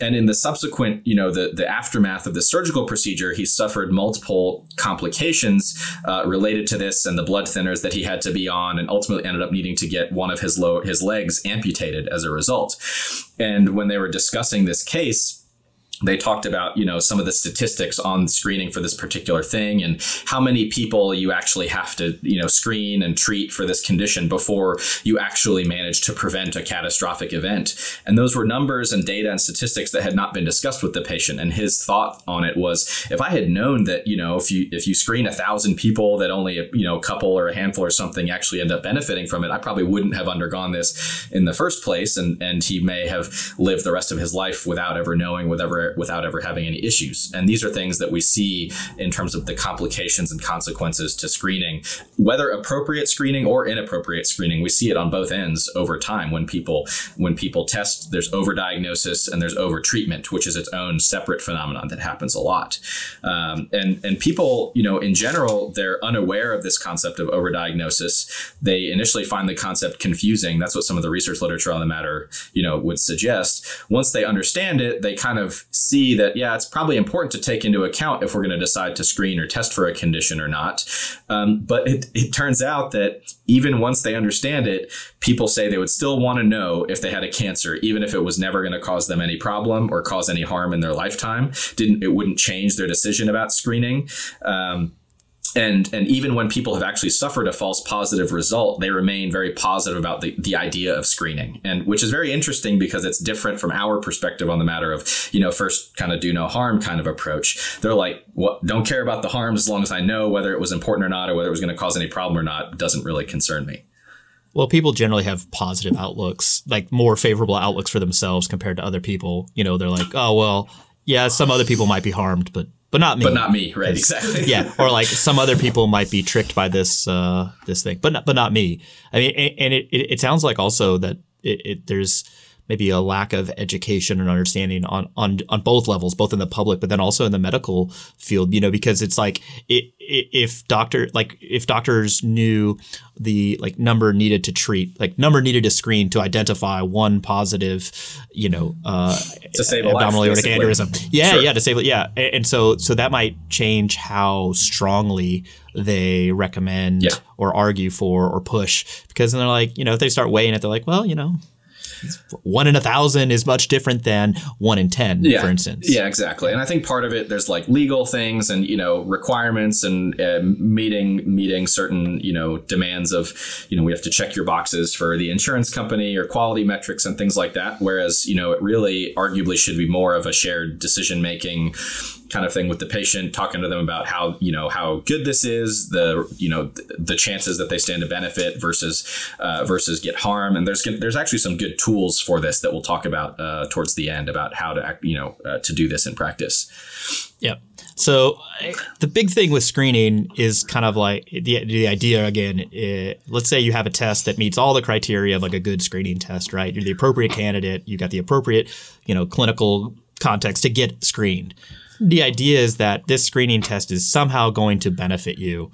And in the subsequent, you know, the, the aftermath of the surgical procedure, he suffered multiple complications uh, related to this and the blood thinners that he had to be on, and ultimately ended up needing to get one of his low, his legs amputated as a result. And when they were discussing this case, they talked about you know some of the statistics on screening for this particular thing and how many people you actually have to you know screen and treat for this condition before you actually manage to prevent a catastrophic event. And those were numbers and data and statistics that had not been discussed with the patient. And his thought on it was if i had known that you know if you if you screen a thousand people that only a, you know a couple or a handful or something actually end up benefiting from it i probably wouldn't have undergone this in the first place. And and he may have lived the rest of his life without ever knowing whatever without ever having any issues. And these are things that we see in terms of the complications and consequences to screening, whether appropriate screening or inappropriate screening. We see it on both ends over time when people when people test. There's overdiagnosis and there's overtreatment, which is its own separate phenomenon that happens a lot. Um, and and people, you know, in general, they're unaware of this concept of overdiagnosis. They initially find the concept confusing. That's what some of the research literature on the matter, you know, would suggest. Once they understand it, they kind of see that, yeah, it's probably important to take into account if we're going to decide to screen or test for a condition or not. Um, but it, it turns out that even once they understand it, people say they would still want to know if they had a cancer, even if it was never going to cause them any problem or cause any harm in their lifetime. Didn't it wouldn't change their decision about screening. Um, and and even when people have actually suffered a false positive result they remain very positive about the, the idea of screening. And which is very interesting because it's different from our perspective on the matter of you know first kind of do no harm kind of approach. They're like what don't care about the harms as long as i know whether it was important or not or whether it was going to cause any problem or not doesn't really concern me. Well, people generally have positive outlooks, like more favorable outlooks for themselves compared to other people. You know, they're like, oh, well, yeah, some other people might be harmed, but but not me. But not me, right? Exactly. yeah, or like [laughs] some other people might be tricked by this uh, this thing, but not, but not me. I mean, and it, it, it sounds like also that it, it, there's maybe a lack of education and understanding on on on both levels, both in the public, but then also in the medical field. You know, because it's like it, it, if doctor like if doctors knew the like number needed to treat, like number needed to screen to identify one positive, you know, uh, abdominal aortic aneurysm. Yeah, sure. yeah, to save. Yeah, and so so that might change how strongly they recommend yeah. or argue for or push because then they're like, you know, if they start weighing it, they're like, well, you know, one in a thousand is much different than one in ten, yeah. for instance. Yeah, exactly. And I think part of it, there's like legal things and you know requirements and uh, meeting meeting certain you know demands of you know we have to check your boxes for the insurance company or quality metrics and things like that. Whereas you know it really arguably should be more of a shared decision making kind of thing with the patient, talking to them about how you know how good this is, the you know the chances that they stand to benefit versus uh, versus get harm, and there's there's actually some good tools for this that we'll talk about uh, towards the end about how to you know uh, to do this in practice. Yep. So the big thing with screening is kind of like the, the idea again. It, let's say you have a test that meets all the criteria of like a good screening test, right? You're the appropriate candidate. You got the appropriate, you know, clinical context to get screened the idea is that this screening test is somehow going to benefit you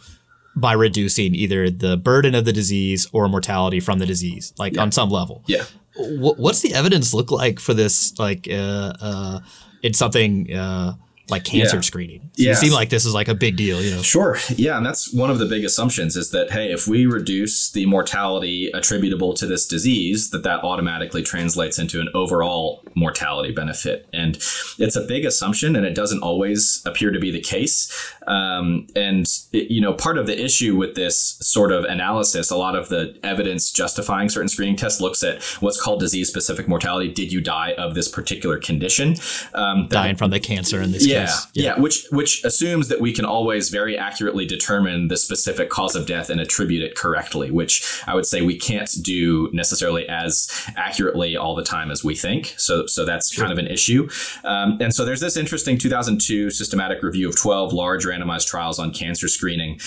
by reducing either the burden of the disease or mortality from the disease, like yeah. on some level. Yeah. What's the evidence look like for this? Like, uh, uh, it's something. Uh, like cancer yeah. screening. So yeah. It seems like this is like a big deal, you know. Sure. Yeah, and that's one of the big assumptions is that hey, if we reduce the mortality attributable to this disease, that that automatically translates into an overall mortality benefit. And it's a big assumption and it doesn't always appear to be the case. Um, and it, you know, part of the issue with this sort of analysis, a lot of the evidence justifying certain screening tests looks at what's called disease specific mortality. Did you die of this particular condition? Um, Dying from the cancer in this yeah, case. Yeah, yeah, which which assumes that we can always very accurately determine the specific cause of death and attribute it correctly, which I would say we can't do necessarily as accurately all the time as we think. So so that's sure. kind of an issue. Um, and so there's this interesting 2002 systematic review of 12 large randomized trials on cancer screening.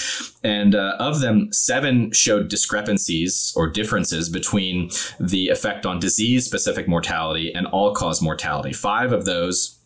And uh, of them, seven showed discrepancies or differences between the effect on disease specific mortality and all cause mortality. Five of those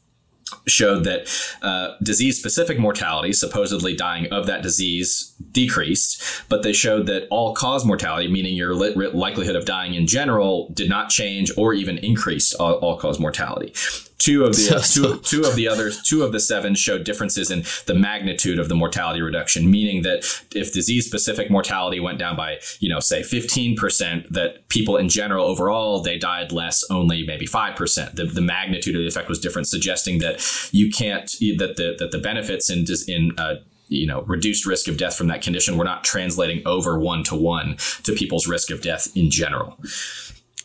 showed that uh, disease specific mortality, supposedly dying of that disease, decreased, but they showed that all cause mortality, meaning your li- likelihood of dying in general, did not change or even increased all cause mortality. Two of the two, two of the others, two of the seven showed differences in the magnitude of the mortality reduction, meaning that if disease specific mortality went down by, you know, say 15%, that people in general overall they died less, only maybe 5%. The, the magnitude of the effect was different, suggesting that you can't that the that the benefits in in uh, you know reduced risk of death from that condition were not translating over one to one to people's risk of death in general.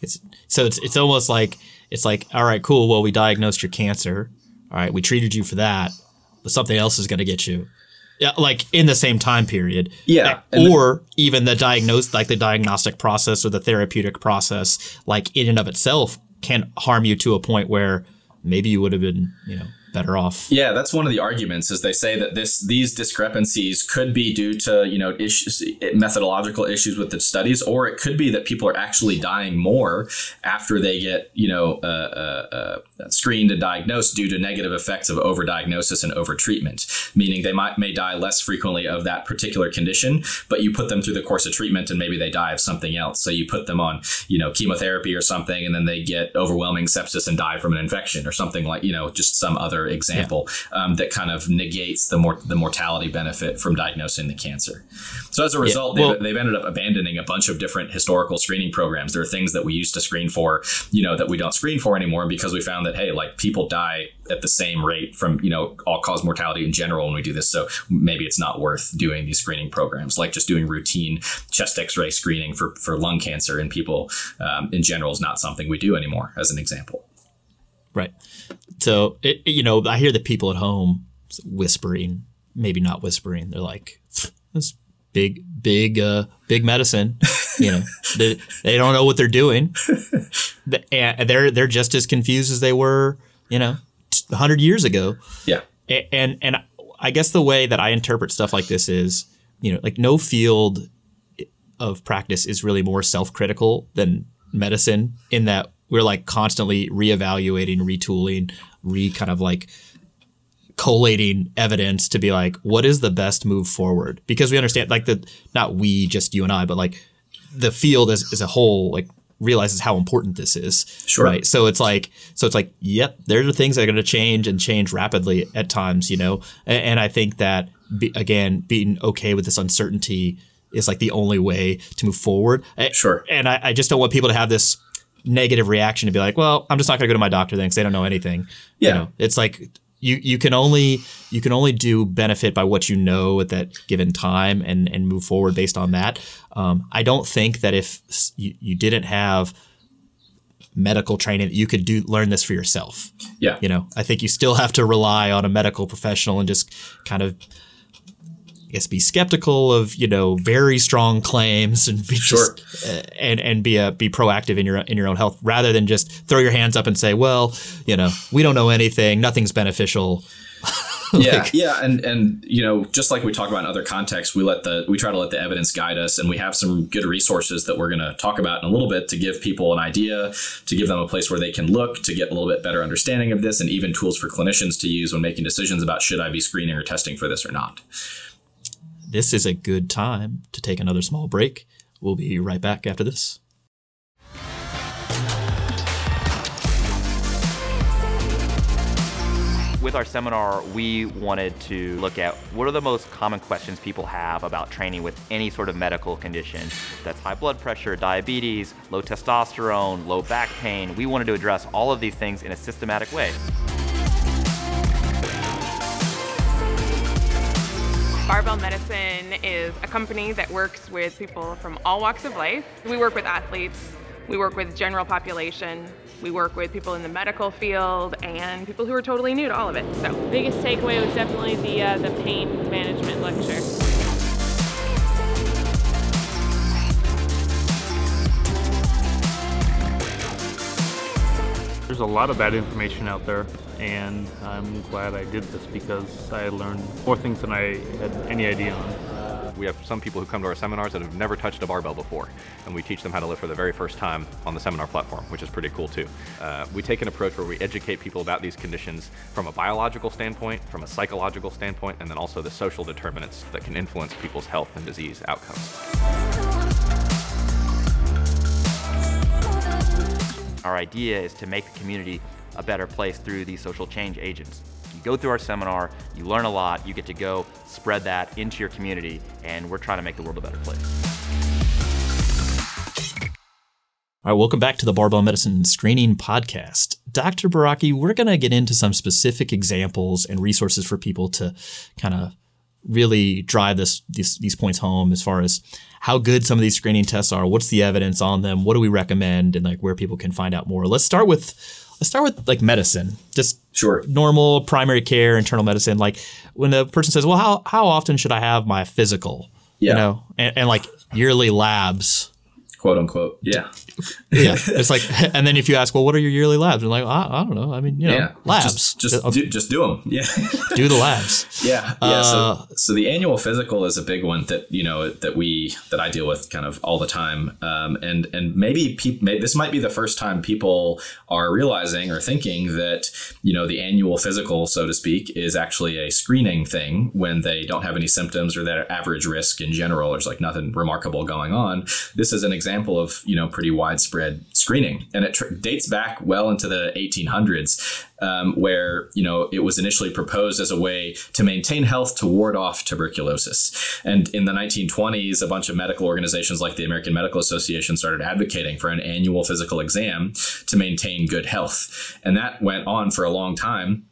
It's, so it's it's almost like it's like, all right, cool. Well, we diagnosed your cancer. All right, we treated you for that, but something else is going to get you. Yeah, like in the same time period. Yeah. Or even the diagnose, like the diagnostic process or the therapeutic process, like in and of itself, can harm you to a point where maybe you would have been, you know, better off. Yeah, that's one of the arguments. Is they say that this these discrepancies could be due to you know issues, methodological issues with the studies, or it could be that people are actually dying more after they get you know uh, uh, uh, screened and diagnosed due to negative effects of overdiagnosis and overtreatment. Meaning they might may die less frequently of that particular condition, but you put them through the course of treatment and maybe they die of something else. So you put them on you know chemotherapy or something, and then they get overwhelming sepsis and die from an infection or something like you know just some other example yeah. um, that kind of negates the mor- the mortality benefit from diagnosing the cancer. So as a result, yeah. well, they've, they've ended up abandoning a bunch of different historical screening programs. There are things that we used to screen for, you know, that we don't screen for anymore because we found that hey, like people die at the same rate from you know all cause mortality in general when we do this. So maybe it's not worth doing these screening programs, like just doing routine chest X-ray screening for for lung cancer in people um, in general is not something we do anymore. As an example. Right. So, it, you know, I hear the people at home whispering, maybe not whispering. They're like, "This big, big, uh, big medicine." You know, [laughs] they, they don't know what they're doing. And they're they're just as confused as they were, you know, hundred years ago. Yeah. And and I guess the way that I interpret stuff like this is, you know, like no field of practice is really more self-critical than medicine in that we're like constantly reevaluating, retooling, re kind of like collating evidence to be like, what is the best move forward? Because we understand like the not we, just you and I, but like the field as, as a whole, like realizes how important this is. Sure. Right. So it's like, so it's like, yep, there are things that are going to change and change rapidly at times, you know? And, and I think that, be, again, being okay with this uncertainty is like the only way to move forward. Sure. And I, I just don't want people to have this negative reaction to be like, well, I'm just not going to go to my doctor then because they don't know anything. Yeah. You know, it's like you you can only you can only do benefit by what you know at that given time and and move forward based on that. Um, I don't think that if you, you didn't have medical training you could do learn this for yourself. Yeah. You know, I think you still have to rely on a medical professional and just kind of guess be skeptical of you know very strong claims and be sure. just, uh, and and be a be proactive in your in your own health rather than just throw your hands up and say well you know we don't know anything. Nothing's beneficial. [laughs] Like, yeah yeah and and you know just like we talk about in other contexts we let the we try to let the evidence guide us and we have some good resources that we're going to talk about in a little bit to give people an idea to give them a place where they can look to get a little bit better understanding of this and even tools for clinicians to use when making decisions about should i be screening or testing for this or not this is a good time to take another small break. We'll be right back after this. With our seminar, we wanted to look at what are the most common questions people have about training with any sort of medical condition. That's high blood pressure, diabetes, low testosterone, low back pain. We wanted to address all of these things in a systematic way. Barbell Medicine is a company that works with people from all walks of life. We work with athletes, we work with general population, we work with people in the medical field, and people who are totally new to all of it. So, biggest takeaway was definitely the uh, the pain management lecture. A lot of bad information out there and I'm glad I did this because I learned more things than I had any idea on. We have some people who come to our seminars that have never touched a barbell before, and we teach them how to lift for the very first time on the seminar platform, which is pretty cool too. Uh, we take an approach where we educate people about these conditions from a biological standpoint, from a psychological standpoint, and then also the social determinants that can influence people's health and disease outcomes. Our idea is to make the community a better place through these social change agents. You go through our seminar, you learn a lot, you get to go spread that into your community, and we're trying to make the world a better place. All right, welcome back to the Barbell Medicine Screening Podcast. Dr. Baraki, we're going to get into some specific examples and resources for people to kind of really drive this these, these points home as far as how good some of these screening tests are, what's the evidence on them, what do we recommend, and like where people can find out more. Let's start with let's start with like medicine, just Sure. normal primary care, internal medicine. Like when a person says, "Well, how how often should I have my physical?" Yeah. You know, and, and like yearly labs. Quote unquote. Yeah. Yeah, [laughs] it's like, [laughs] and then if you ask, "Well, what are your yearly labs?" And like, I, I don't know. I mean, you know, yeah. labs. Just, just, I'll do, just do them. Yeah. [laughs] do the labs. Yeah, yeah. Uh, so, so the annual physical is a big one that you know that we that I deal with kind of all the time, um, and and maybe people may, this might be the first time people are realizing or thinking that you know the annual physical, so to speak, is actually a screening thing when they don't have any symptoms or their average risk in general. There's like nothing remarkable going on. This is an example of you know pretty widespread screening, and it tr- dates back well into the 1800s um, where you know it was initially proposed as a way to maintain health to ward off tuberculosis. And in the 1920s, a bunch of medical organizations like the American Medical Association started advocating for an annual physical exam to maintain good health, and that went on for a long time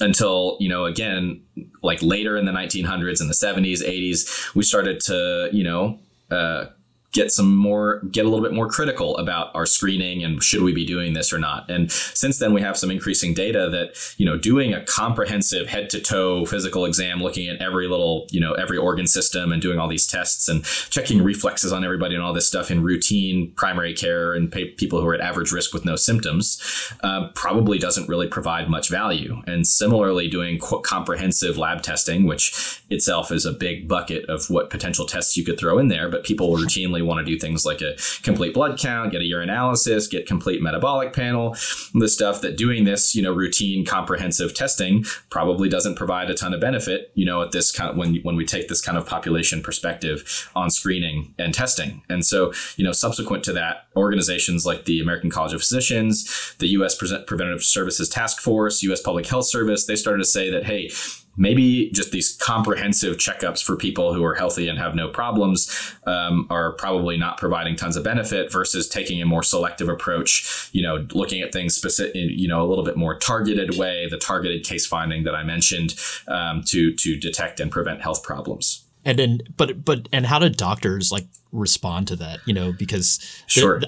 until you know again like later in the 1900s and the 70s 80s we started to you know uh, get some more get a little bit more critical about our screening and should we be doing this or not. And since then we have some increasing data that you know doing a comprehensive head to toe physical exam looking at every little you know every organ system and doing all these tests and checking reflexes on everybody and all this stuff in routine primary care and pay people who are at average risk with no symptoms uh, probably doesn't really provide much value. And similarly doing comprehensive lab testing which itself is a big bucket of what potential tests you could throw in there but people routinely want to do things like a complete blood count, get a urinalysis, get complete metabolic panel, the stuff that doing this, you know, routine comprehensive testing probably doesn't provide a ton of benefit, you know, at this kind of when when we take this kind of population perspective on screening and testing. And so, you know, subsequent to that, organizations like the American College of Physicians, the US Preventive Services Task Force, US Public Health Service, they started to say that hey, maybe just these comprehensive checkups for people who are healthy and have no problems um, are probably not providing tons of benefit versus taking a more selective approach you know looking at things specific you know a little bit more targeted way the targeted case finding that i mentioned um, to to detect and prevent health problems. And then but but and how do doctors like respond to that? You know because sure.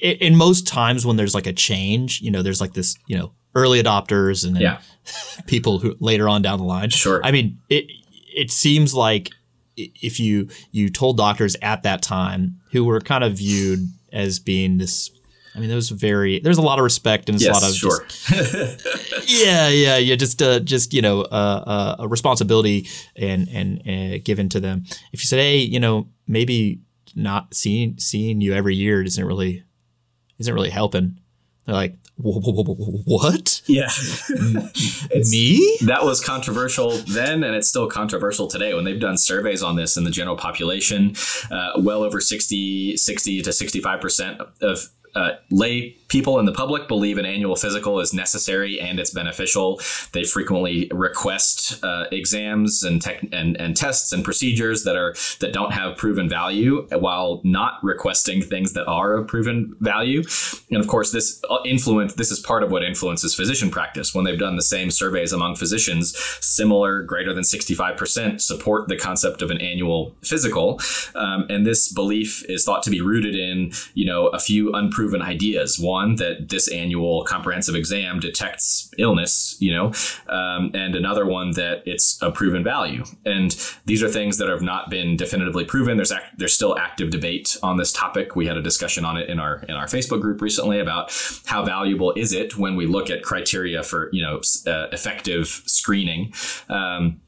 in most times when there's like a change you know there's like this you know early adopters and then yeah. [laughs] people who later on down the line. Sure. I mean, it it seems like if you you told doctors at that time who were kind of viewed as being this I mean, there was very there's a lot of respect and yes, a lot of sure. just, [laughs] yeah, yeah, yeah, just uh, just you know uh, uh, a responsibility and and uh, given to them. If you said, hey, you know, maybe not seeing seeing you every year isn't really isn't really helping. They're like, what? Yeah. Me? That was controversial then, and it's still controversial today. When they've done surveys on this in the general population, uh, well over 60, 60 to 65% of uh, lay people in the public believe an annual physical is necessary and it's beneficial. They frequently request uh, exams and, tech- and and tests and procedures that are that don't have proven value, while not requesting things that are of proven value. And of course, this influence this is part of what influences physician practice. When they've done the same surveys among physicians, similar greater than sixty five percent support the concept of an annual physical, um, and this belief is thought to be rooted in you know a few unproven ideas. One, that this annual comprehensive exam detects illness, you know, um, and another one that it's a proven value. And these are things that have not been definitively proven. There's act- there's still active debate on this topic. We had a discussion on it in our in our Facebook group recently about how valuable is it when we look at criteria for you know uh, effective screening. Um,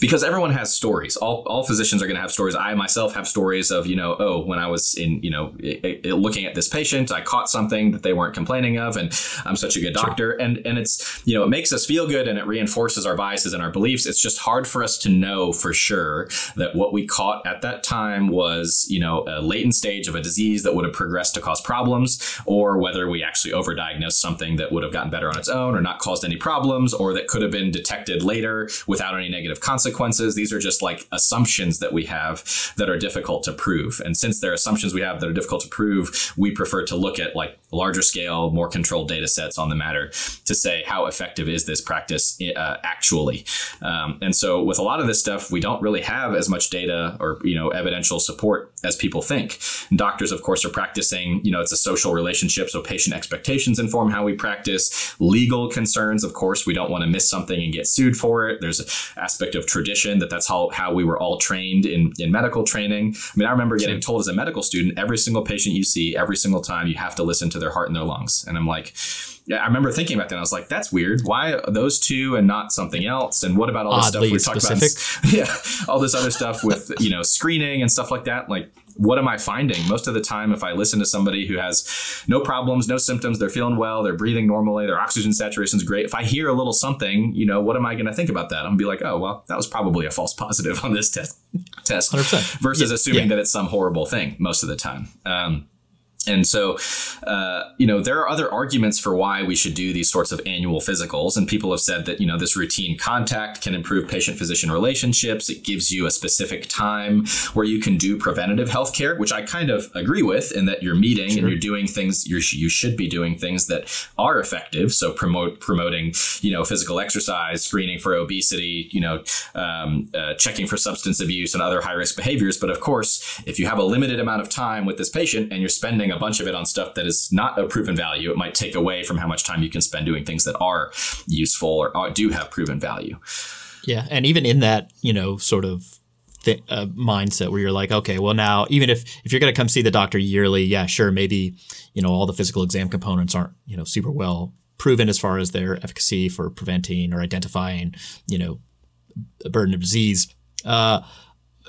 because everyone has stories. All, all physicians are going to have stories. I myself have stories of, you know, oh, when I was in, you know, it, it, looking at this patient, I caught something that they weren't complaining of, and I'm such a good doctor. Sure. And and it's, you know, it makes us feel good and it reinforces our biases and our beliefs. It's just hard for us to know for sure that what we caught at that time was, you know, a latent stage of a disease that would have progressed to cause problems, or whether we actually overdiagnosed something that would have gotten better on its own or not caused any problems, or that could have been detected later without any negative consequences consequences. These are just like assumptions that we have that are difficult to prove. And since they're assumptions we have that are difficult to prove, we prefer to look at like larger scale, more controlled data sets on the matter to say how effective is this practice uh, actually. Um, and so with a lot of this stuff, we don't really have as much data or you know evidential support as people think. And doctors, of course, are practicing. You know, it's a social relationship, so patient expectations inform how we practice. Legal concerns, of course, we don't want to miss something and get sued for it. There's an aspect of tradition that that's how how we were all trained in in medical training. I mean, I remember getting told as a medical student, every single patient you see, every single time, you have to listen to their heart and their lungs. And I'm like, I remember thinking about that. I was like, that's weird. Why those two and not something else? And what about all this Oddly stuff we talked about? [laughs] Yeah, all this other stuff with you know screening and stuff like that. Like, what am I finding? Most of the time, if I listen to somebody who has no problems, no symptoms, they're feeling well, they're breathing normally, their oxygen saturation is great. If I hear a little something, you know, what am I going to think about that? I'm gonna be like, oh well, that was probably a false [laughs] positive on this test. Test 100%. versus Yeah, assuming yeah. that it's some horrible thing most of the time. Um, and so, uh, you know, there are other arguments for why we should do these sorts of annual physicals. And people have said that, you know, this routine contact can improve patient physician relationships. It gives you a specific time where you can do preventative health care, which I kind of agree with in that you're meeting and you're doing things, you're, you should be doing things that are effective. So promote, promoting, you know, physical exercise, screening for obesity, you know, um, uh, checking for substance abuse and other high risk behaviors. But of course, if you have a limited amount of time with this patient and you're spending a bunch of it on stuff that is not a proven value, it might take away from how much time you can spend doing things that are useful or are, do have proven value. Yeah, and even in that, you know, sort of th- uh, mindset where you're like, okay, well now, even if if you're going to come see the doctor yearly, yeah, sure, maybe you know all the physical exam components aren't you know super well proven as far as their efficacy for preventing or identifying, you know, a burden of disease. Uh,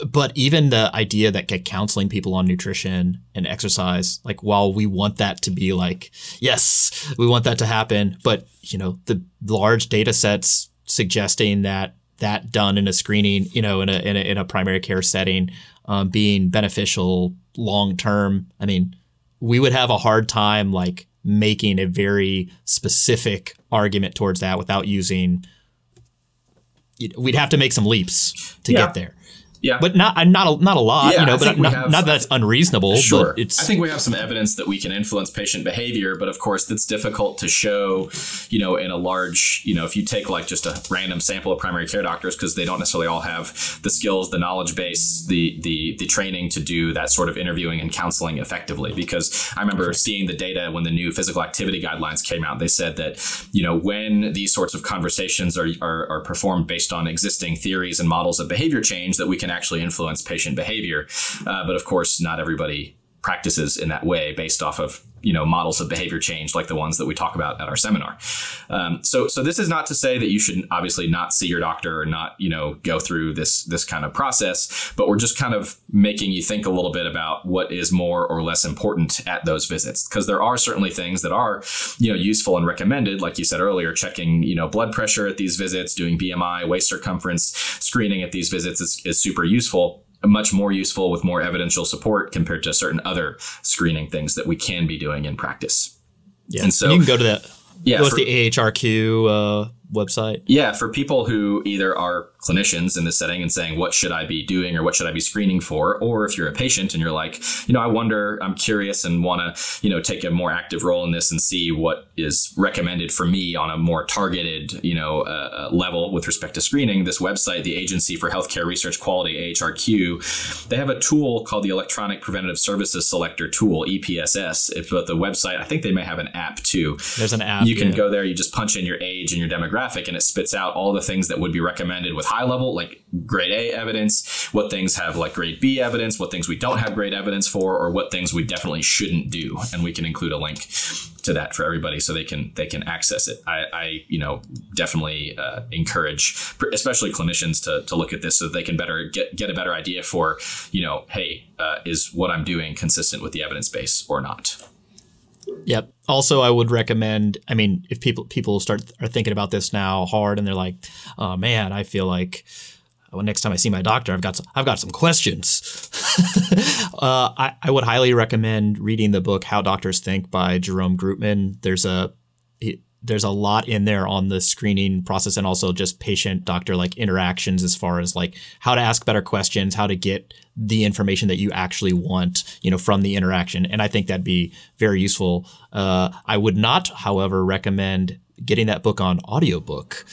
but even the idea that get counseling people on nutrition and exercise, like while we want that to be like, yes, we want that to happen, but you know, the large data sets suggesting that that done in a screening, you know, in a in a, in a primary care setting, um, being beneficial long term. I mean, we would have a hard time like making a very specific argument towards that without using. We'd have to make some leaps to Yeah. get there Yeah. but not not a, not a lot, Yeah, you know. I But not, have- not that it's unreasonable. Sure. but it's I think we have some evidence that we can influence patient behavior, but of course, that's difficult to show, you know, in a large, you know, if you take like just a random sample of primary care doctors, because they don't necessarily all have the skills, the knowledge base, the, the, the training to do that sort of interviewing and counseling effectively. Because I remember seeing the data when the new physical activity guidelines came out, they said that, you know, when these sorts of conversations are, are, are performed based on existing theories and models of behavior change, that we can actually influence patient behavior. Uh, but of course, not everybody practices in that way based off of you know models of behavior change like the ones that we talk about at our seminar. Um, so so this is not to say that you should obviously not see your doctor or not you know go through this this kind of process, but we're just kind of making you think a little bit about what is more or less important at those visits because there are certainly things that are you know useful and recommended like you said earlier checking you know blood pressure at these visits doing BMI waist circumference screening at these visits is, is super useful much more useful with more evidential support compared to certain other screening things that we can be doing in practice. yeah. and so- you can go to that. Yeah, what's for- the AHRQ uh, website? Yeah, for people who either are clinicians in this setting and saying, what should I be doing or what should I be screening for? Or if you're a patient and you're like, you know, I wonder, I'm curious and want to, you know, take a more active role in this and see what is recommended for me on a more targeted, you know, uh, uh, level with respect to screening. This website, the Agency for Healthcare Research Quality, AHRQ, they have a tool called the Electronic Preventative Services Selector Tool, EPSS. It's but the website, I think they may have an app too. There's an app. You can yeah. go there, you just punch in your age and your demographic, and it spits out all the things that would be recommended with high level, like grade A evidence, what things have like grade B evidence, what things we don't have great evidence for, or what things we definitely shouldn't do, and we can include a link to that for everybody so they can they can access it. I, I you know definitely uh, encourage, especially clinicians, to, to look at this so that they can better get get a better idea for you know, hey, uh, is what I'm doing consistent with the evidence base or not? Yep. Also, I would recommend. I mean, if people people start are thinking about this now hard, and they're like, "Oh man, I feel like well, next time I see my doctor, I've got some, I've got some questions." [laughs] uh, I, I would highly recommend reading the book "How Doctors Think" by Jerome Groopman. There's a there's a lot in there on the screening process and also just patient doctor like interactions as far as like how to ask better questions, how to get the information that you actually want, you know, from the interaction. And I think that'd be very useful. Uh, I would not, however, recommend getting that book on audiobook.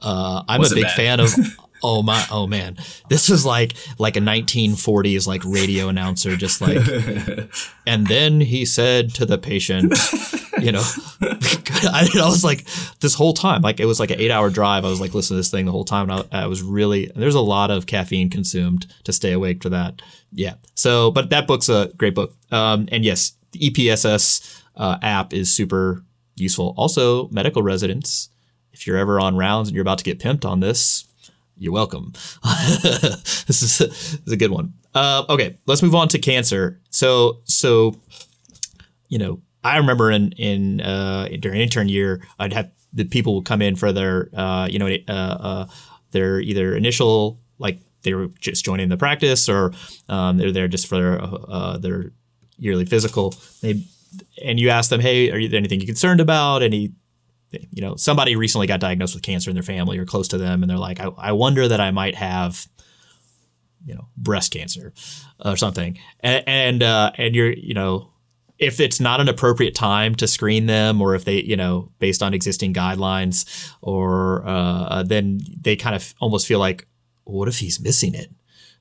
Uh, I'm Was a big fan of [laughs] oh my oh man this is like like a 1940s like radio announcer just like [laughs] and then he said to the patient you know? [laughs] I, I, was like this whole time like it was like an eight hour drive. I was like listening to this thing the whole time. And I, I was really there's a lot of caffeine consumed to stay awake for that. Yeah. So but that book's a great book. Um, and yes the epss uh, app is super useful. Also medical residents if you're ever on rounds and you're about to get pimped on this you're welcome. [laughs] this, is a, this is a good one. Uh, okay, let's move on to cancer. So, so you know, I remember in in uh, during intern year, I'd have the people would come in for their uh, you know uh, uh, their either initial like they were just joining the practice or um, they're there just for their, uh, their yearly physical. They and you ask them, hey, are you anything you're concerned about? Any you know, somebody recently got diagnosed with cancer in their family or close to them, and they're like, I, I wonder that I might have, you know, breast cancer or something. And and, uh, and you're, you know, if it's not an appropriate time to screen them, or if they, you know, based on existing guidelines, or uh, then they kind of almost feel like, what if he's missing it?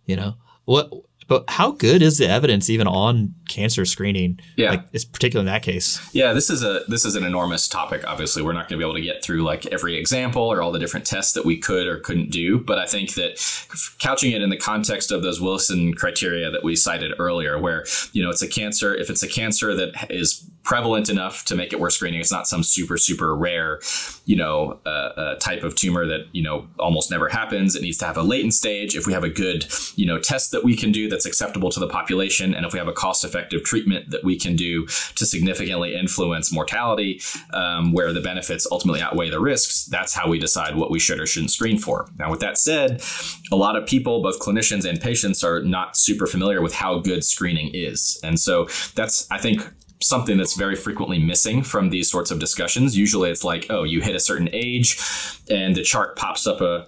You know, what but how good is the evidence even on cancer screening? Yeah, like it's particularly in that case. Yeah, this is a this is an enormous topic. Obviously, we're not going to be able to get through like every example or all the different tests that we could or couldn't do. But I think that couching it in the context of those Wilson criteria that we cited earlier, where you know it's a cancer, if it's a cancer that is prevalent enough to make it worth screening. It's not some super super rare, you know, uh, uh, type of tumor that you know almost never happens. It needs to have a latent stage. If we have a good you know test that we can do that's acceptable to the population, and if we have a cost effective treatment that we can do to significantly influence mortality, um, where the benefits ultimately outweigh the risks, that's how we decide what we should or shouldn't screen for. Now, with that said, a lot of people, both clinicians and patients, are not super familiar with how good screening is, and so that's I think something that's very frequently missing from these sorts of discussions. Usually it's like, oh, you hit a certain age and the chart pops up a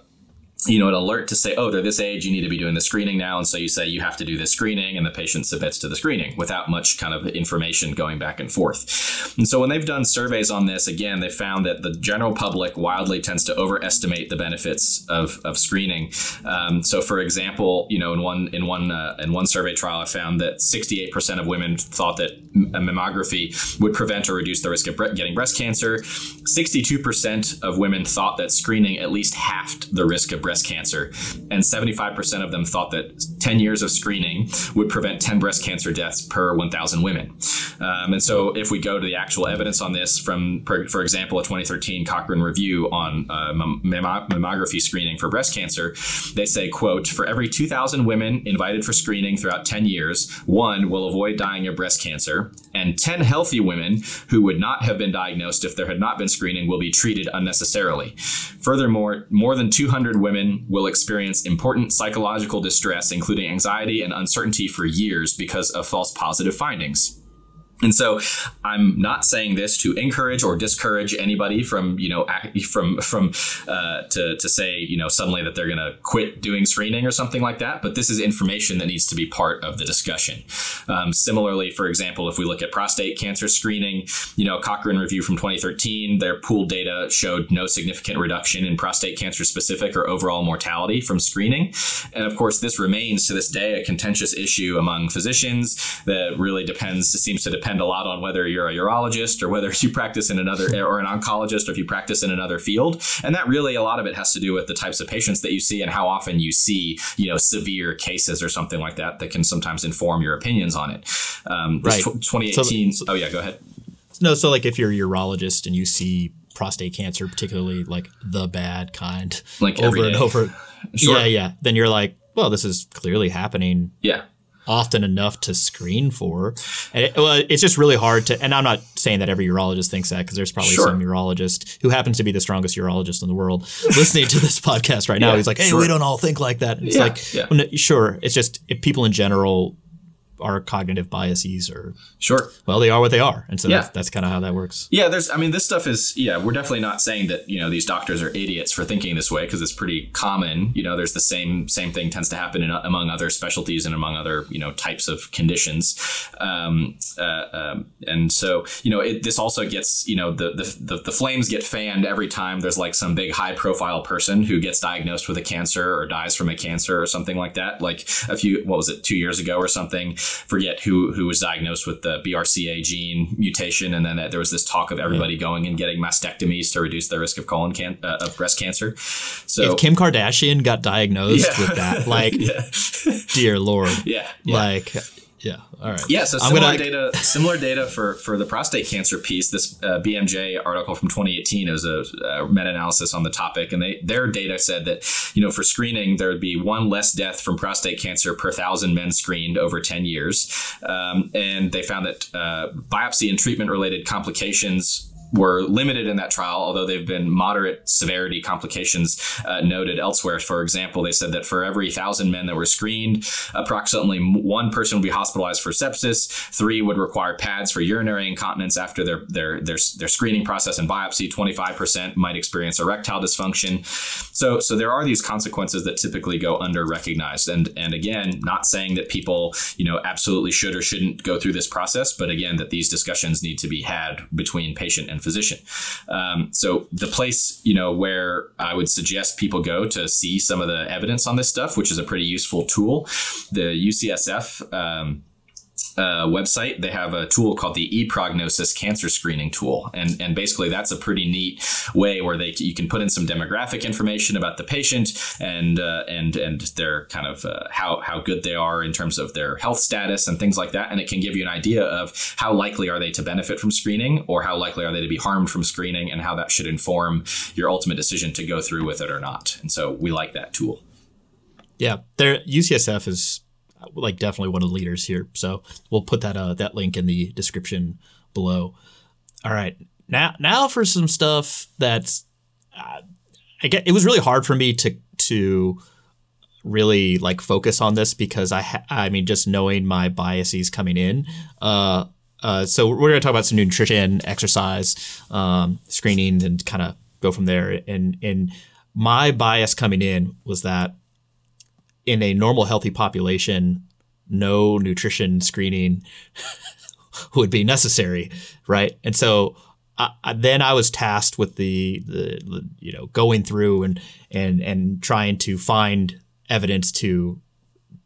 you know, an alert to say, oh, they're this age, you need to be doing the screening now. And so you say you have to do this screening, and the patient submits to the screening without much kind of information going back and forth. And so when they've done surveys on this, again, they found that the general public wildly tends to overestimate the benefits of, of screening. Um, so, for example, you know, in one in one uh, in one survey trial, I found that 68% of women thought that mammography would prevent or reduce the risk of getting breast cancer. 62% of women thought that screening at least halved the risk of breast breast cancer, and 75% of them thought that 10 years of screening would prevent 10 breast cancer deaths per 1,000 women. Um, and so, if we go to the actual evidence on this from, for example, a 2013 Cochrane review on uh, mammography screening for breast cancer, they say, "quote For every 2,000 women invited for screening throughout 10 years, one will avoid dying of breast cancer, and 10 healthy women who would not have been diagnosed if there had not been screening will be treated unnecessarily. Furthermore, more than 200 women." Women will experience important psychological distress, including anxiety and uncertainty for years because of false positive findings. And so I'm not saying this to encourage or discourage anybody from, you know, from from uh, to to say, you know, suddenly that they're going to quit doing screening or something like that. But this is information that needs to be part of the discussion. Um, similarly, for example, if we look at prostate cancer screening, you know, Cochrane review from 2013, their pooled data showed no significant reduction in prostate cancer specific or overall mortality from screening. And of course, this remains to this day a contentious issue among physicians that really depends, seems to depend depend a lot on whether you're a urologist or whether [laughs] you practice in another or an oncologist or if you practice in another field. And that really a lot of it has to do with the types of patients that you see and how often you see, you know, severe cases or something like that that can sometimes inform your opinions on it. Um, Right. tw- 2018. So- oh yeah, go ahead. No, so like if you're a urologist and you see prostate cancer, particularly like the bad kind, Like over and over, [laughs] Sure. yeah, yeah, then you're like, well, this is clearly happening Yeah. Often enough to screen for. And it, well, it's just really hard to. And I'm not saying that every urologist thinks that because there's probably Sure. some urologist who happens to be the strongest urologist in the world listening to this [laughs] podcast right now. Yeah, He's like, hey, sure. we don't all think like that. And it's Yeah, like, yeah. well, no, sure, it's just if people in general are cognitive biases or Sure. well, they are what they are, and so Yeah. that's that's kind of how that works. Yeah, there's. I mean, this stuff is. Yeah, we're definitely not saying that you know these doctors are idiots for thinking this way because it's pretty common. You know, there's the same same thing tends to happen in, among other specialties and among other you know types of conditions. Um, uh, um, and so you know, it, this also gets you know the, the the the flames get fanned every time there's like some big high profile person who gets diagnosed with a cancer or dies from a cancer or something like that. Like a few, what was it, two years ago or something? Forget who who was diagnosed with the BRCA gene mutation, and then there was this talk of everybody going and getting mastectomies to reduce their risk of colon can uh, of breast cancer. So If Kim Kardashian got diagnosed Yeah. with that, [laughs] like, yeah, [laughs] dear lord, yeah, yeah. like, yeah, all right, Yeah, so similar gonna- data, similar data for for the prostate cancer piece. This uh, BMJ article from 2018 it was a, uh meta-analysis on the topic, and they their data said that you know for screening there would be one less death from prostate cancer per thousand men screened over 10 years, um, and they found that uh, biopsy and treatment-related complications were limited in that trial, although they've been moderate severity complications uh, noted elsewhere. For example, they said that for every thousand men that were screened, approximately one person would be hospitalized for sepsis, three would require pads for urinary incontinence after their their their, their screening process and biopsy. Twenty five percent might experience erectile dysfunction. So so there are these consequences that typically go under recognized. And and again, not saying that people you know absolutely should or shouldn't go through this process, but again that these discussions need to be had between patient and physician. Um, so the place you know where I would suggest people go to see some of the evidence on this stuff, which is a pretty useful tool, the UCSF. Um, uh, website, they have a tool called the ePrognosis Cancer Screening Tool, and and basically that's a pretty neat way where they you can put in some demographic information about the patient and uh, and and their kind of uh, how how good they are in terms of their health status and things like that, and it can give you an idea of how likely are they to benefit from screening or how likely are they to be harmed from screening, and how that should inform your ultimate decision to go through with it or not. And so we like that tool. Yeah, their UCSF is like definitely one of the leaders here. So we'll put that uh, that link in the description below. All right, now now for some stuff that's uh, I get. It was really hard for me to to really like focus on this because I ha- I mean just knowing my biases coming in. Uh, uh, so we're going to talk about some nutrition, exercise, um, screening, and kind of go from there. And and my bias coming in was that in a normal healthy population, no nutrition screening [laughs] would be necessary, right? And so I, I, then I was tasked with the, the the you know going through and and and trying to find evidence to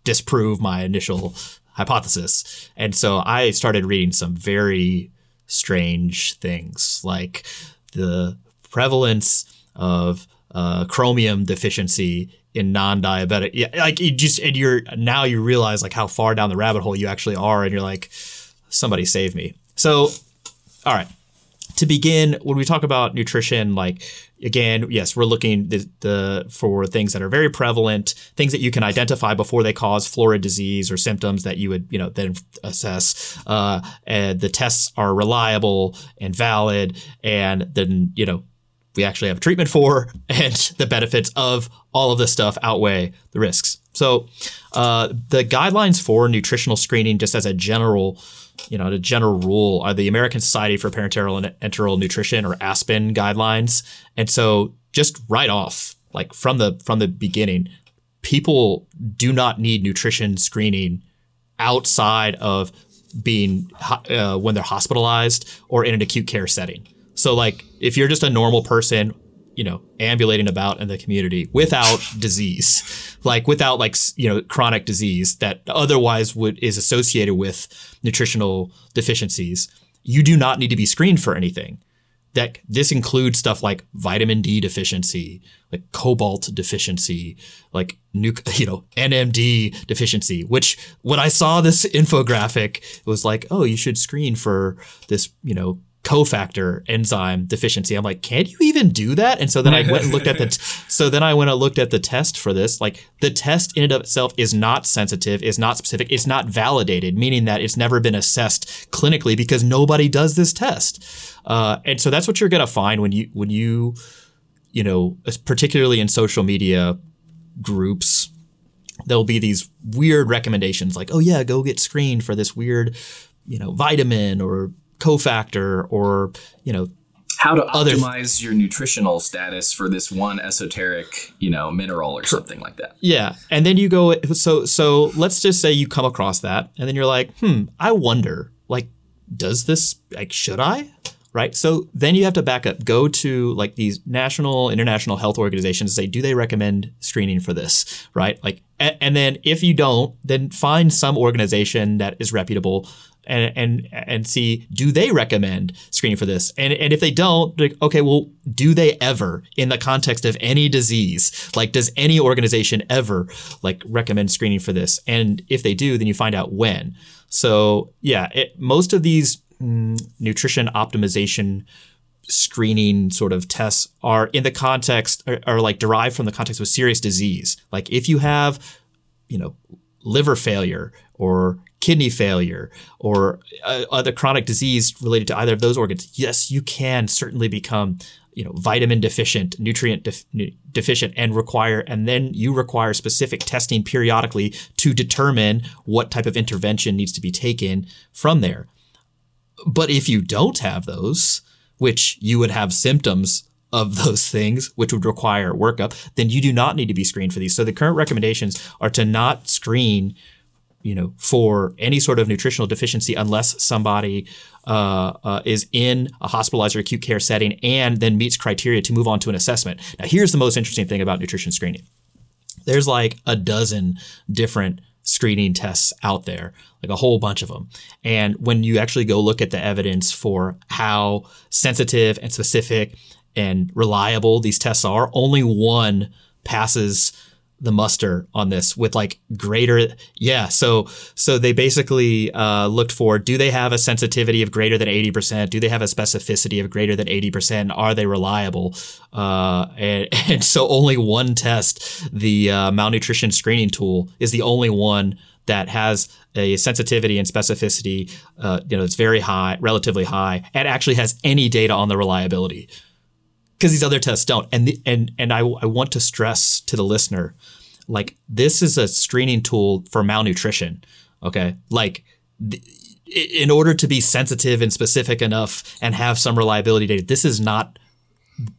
disprove my initial hypothesis. And so I started reading some very strange things like the prevalence of uh, chromium deficiency in non-diabetic. Yeah, like you just and you're now you realize like how far down the rabbit hole you actually are, and you're like, somebody save me. So, all right. To begin, when we talk about nutrition, like again, yes, we're looking the, the for things that are very prevalent, things that you can identify before they cause florid disease or symptoms that you would you know then assess. Uh, and the tests are reliable and valid, and then you know we actually have treatment for, [laughs] and the benefits of all of this stuff outweigh the risks. So, uh, the guidelines for nutritional screening, just as a general, you know, a general rule, are the American Society for Parenteral and Enteral Nutrition, or ASPEN guidelines. And so, just right off, like from the from the beginning, people do not need nutrition screening outside of being uh, when they're hospitalized or in an acute care setting. So like if you're just a normal person you know, ambulating about in the community without disease, like without like you know chronic disease that otherwise would is associated with nutritional deficiencies, you do not need to be screened for anything. That this includes stuff like vitamin D deficiency, like cobalt deficiency, like nu- [laughs] you know NMD deficiency. Which when I saw this [laughs] infographic, it was like, oh, you should screen for this, you know, cofactor enzyme deficiency. I'm like, can you even do that? And so then I went and looked at the. [laughs] T- so then I went and looked at the test for this. Like the test in and of itself is not sensitive, is not specific, it's not validated, meaning that it's never been assessed clinically because nobody does this test. Uh, and so that's what you're gonna find when you when you you know, particularly in social media groups, there'll be these weird recommendations like, oh yeah, go get screened for this weird, you know, vitamin or cofactor or, you know, how to optimize your nutritional status for this one esoteric, you know, mineral or something like that. Yeah. And then you go so so let's just say you come across that and then you're like, "Hmm, I wonder, like does this like should I?" right? So then you have to back up, go to like these national, international health organizations, say, do they recommend screening for this, right? Like, and, and then if you don't, then find some organization that is reputable and and and see do they recommend screening for this? And and if they don't like, okay well do they ever in the context of any disease like does any organization ever like recommend screening for this? And if they do then you find out when. So yeah it, most of these mm, nutrition optimization screening sort of tests are in the context are, are like derived from the context of serious disease. Like if you have, you know, liver failure or kidney failure or uh, other chronic disease related to either of those organs, yes, you can certainly become you know vitamin deficient nutrient def- deficient and require and then you require specific testing periodically to determine what type of intervention needs to be taken from there but if you don't have those, which you would have symptoms of those things, which would require workup, then you do not need to be screened for these. So the current recommendations are to not screen, you know, for any sort of nutritional deficiency unless somebody uh, uh, is in a hospitalized or acute care setting and then meets criteria to move on to an assessment. Now, here's the most interesting thing about nutrition screening. There's like a dozen different screening tests out there, like a whole bunch of them. And when you actually go look at the evidence for how sensitive and specific and reliable these tests are, only one passes the muster on this with like greater yeah so so they basically uh, looked for do they have a sensitivity of greater than 80% do they have a specificity of greater than 80% are they reliable? Uh, and, [laughs] and so only one test the uh, malnutrition screening tool is the only one that has a sensitivity and specificity uh, you know it's very high relatively high and actually has any data on the reliability because these other tests don't. And the, and and I, I want to stress to the listener, like this is a screening tool for malnutrition. Okay, like. Th- in order to be sensitive and specific enough and have some reliability data, this is not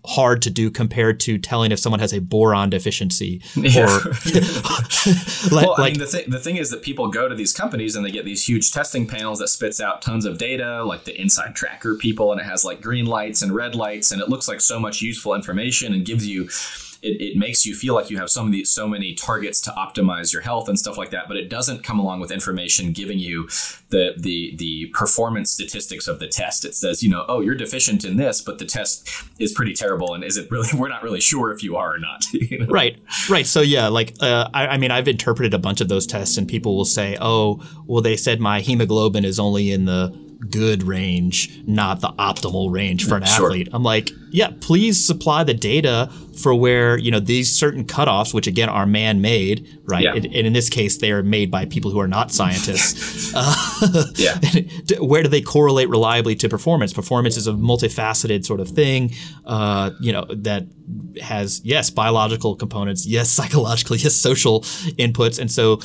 hard to do compared to telling if someone has a boron deficiency yeah. or [laughs] [laughs] like, well, I mean, the, th- the thing is that people go to these companies and they get these huge testing panels that spits out tons of data like the InsideTracker people and it has like green lights and red lights and it looks like so much useful information and gives you it, it makes you feel like you have so many so many targets to optimize your health and stuff like that but it doesn't come along with information giving you the the the performance statistics of the test it says you know oh you're deficient in this but the test is pretty terrible and is it really [laughs] we're not really sure if you are or not [laughs] you know? right right so yeah like uh, I, I mean i've interpreted a bunch of those tests and people will say oh well they said my hemoglobin is only in the good range, not the optimal range for an sure. athlete. I'm like, yeah, please supply the data for where you know these certain cutoffs, which again are man-made, right? Yeah. And, and, in this case, they are made by people who are not scientists. [laughs] uh, yeah. [laughs] where do they correlate reliably to performance? Performance is a multifaceted sort of thing, uh, you know, that has yes biological components, yes [laughs] psychological, yes social inputs, and so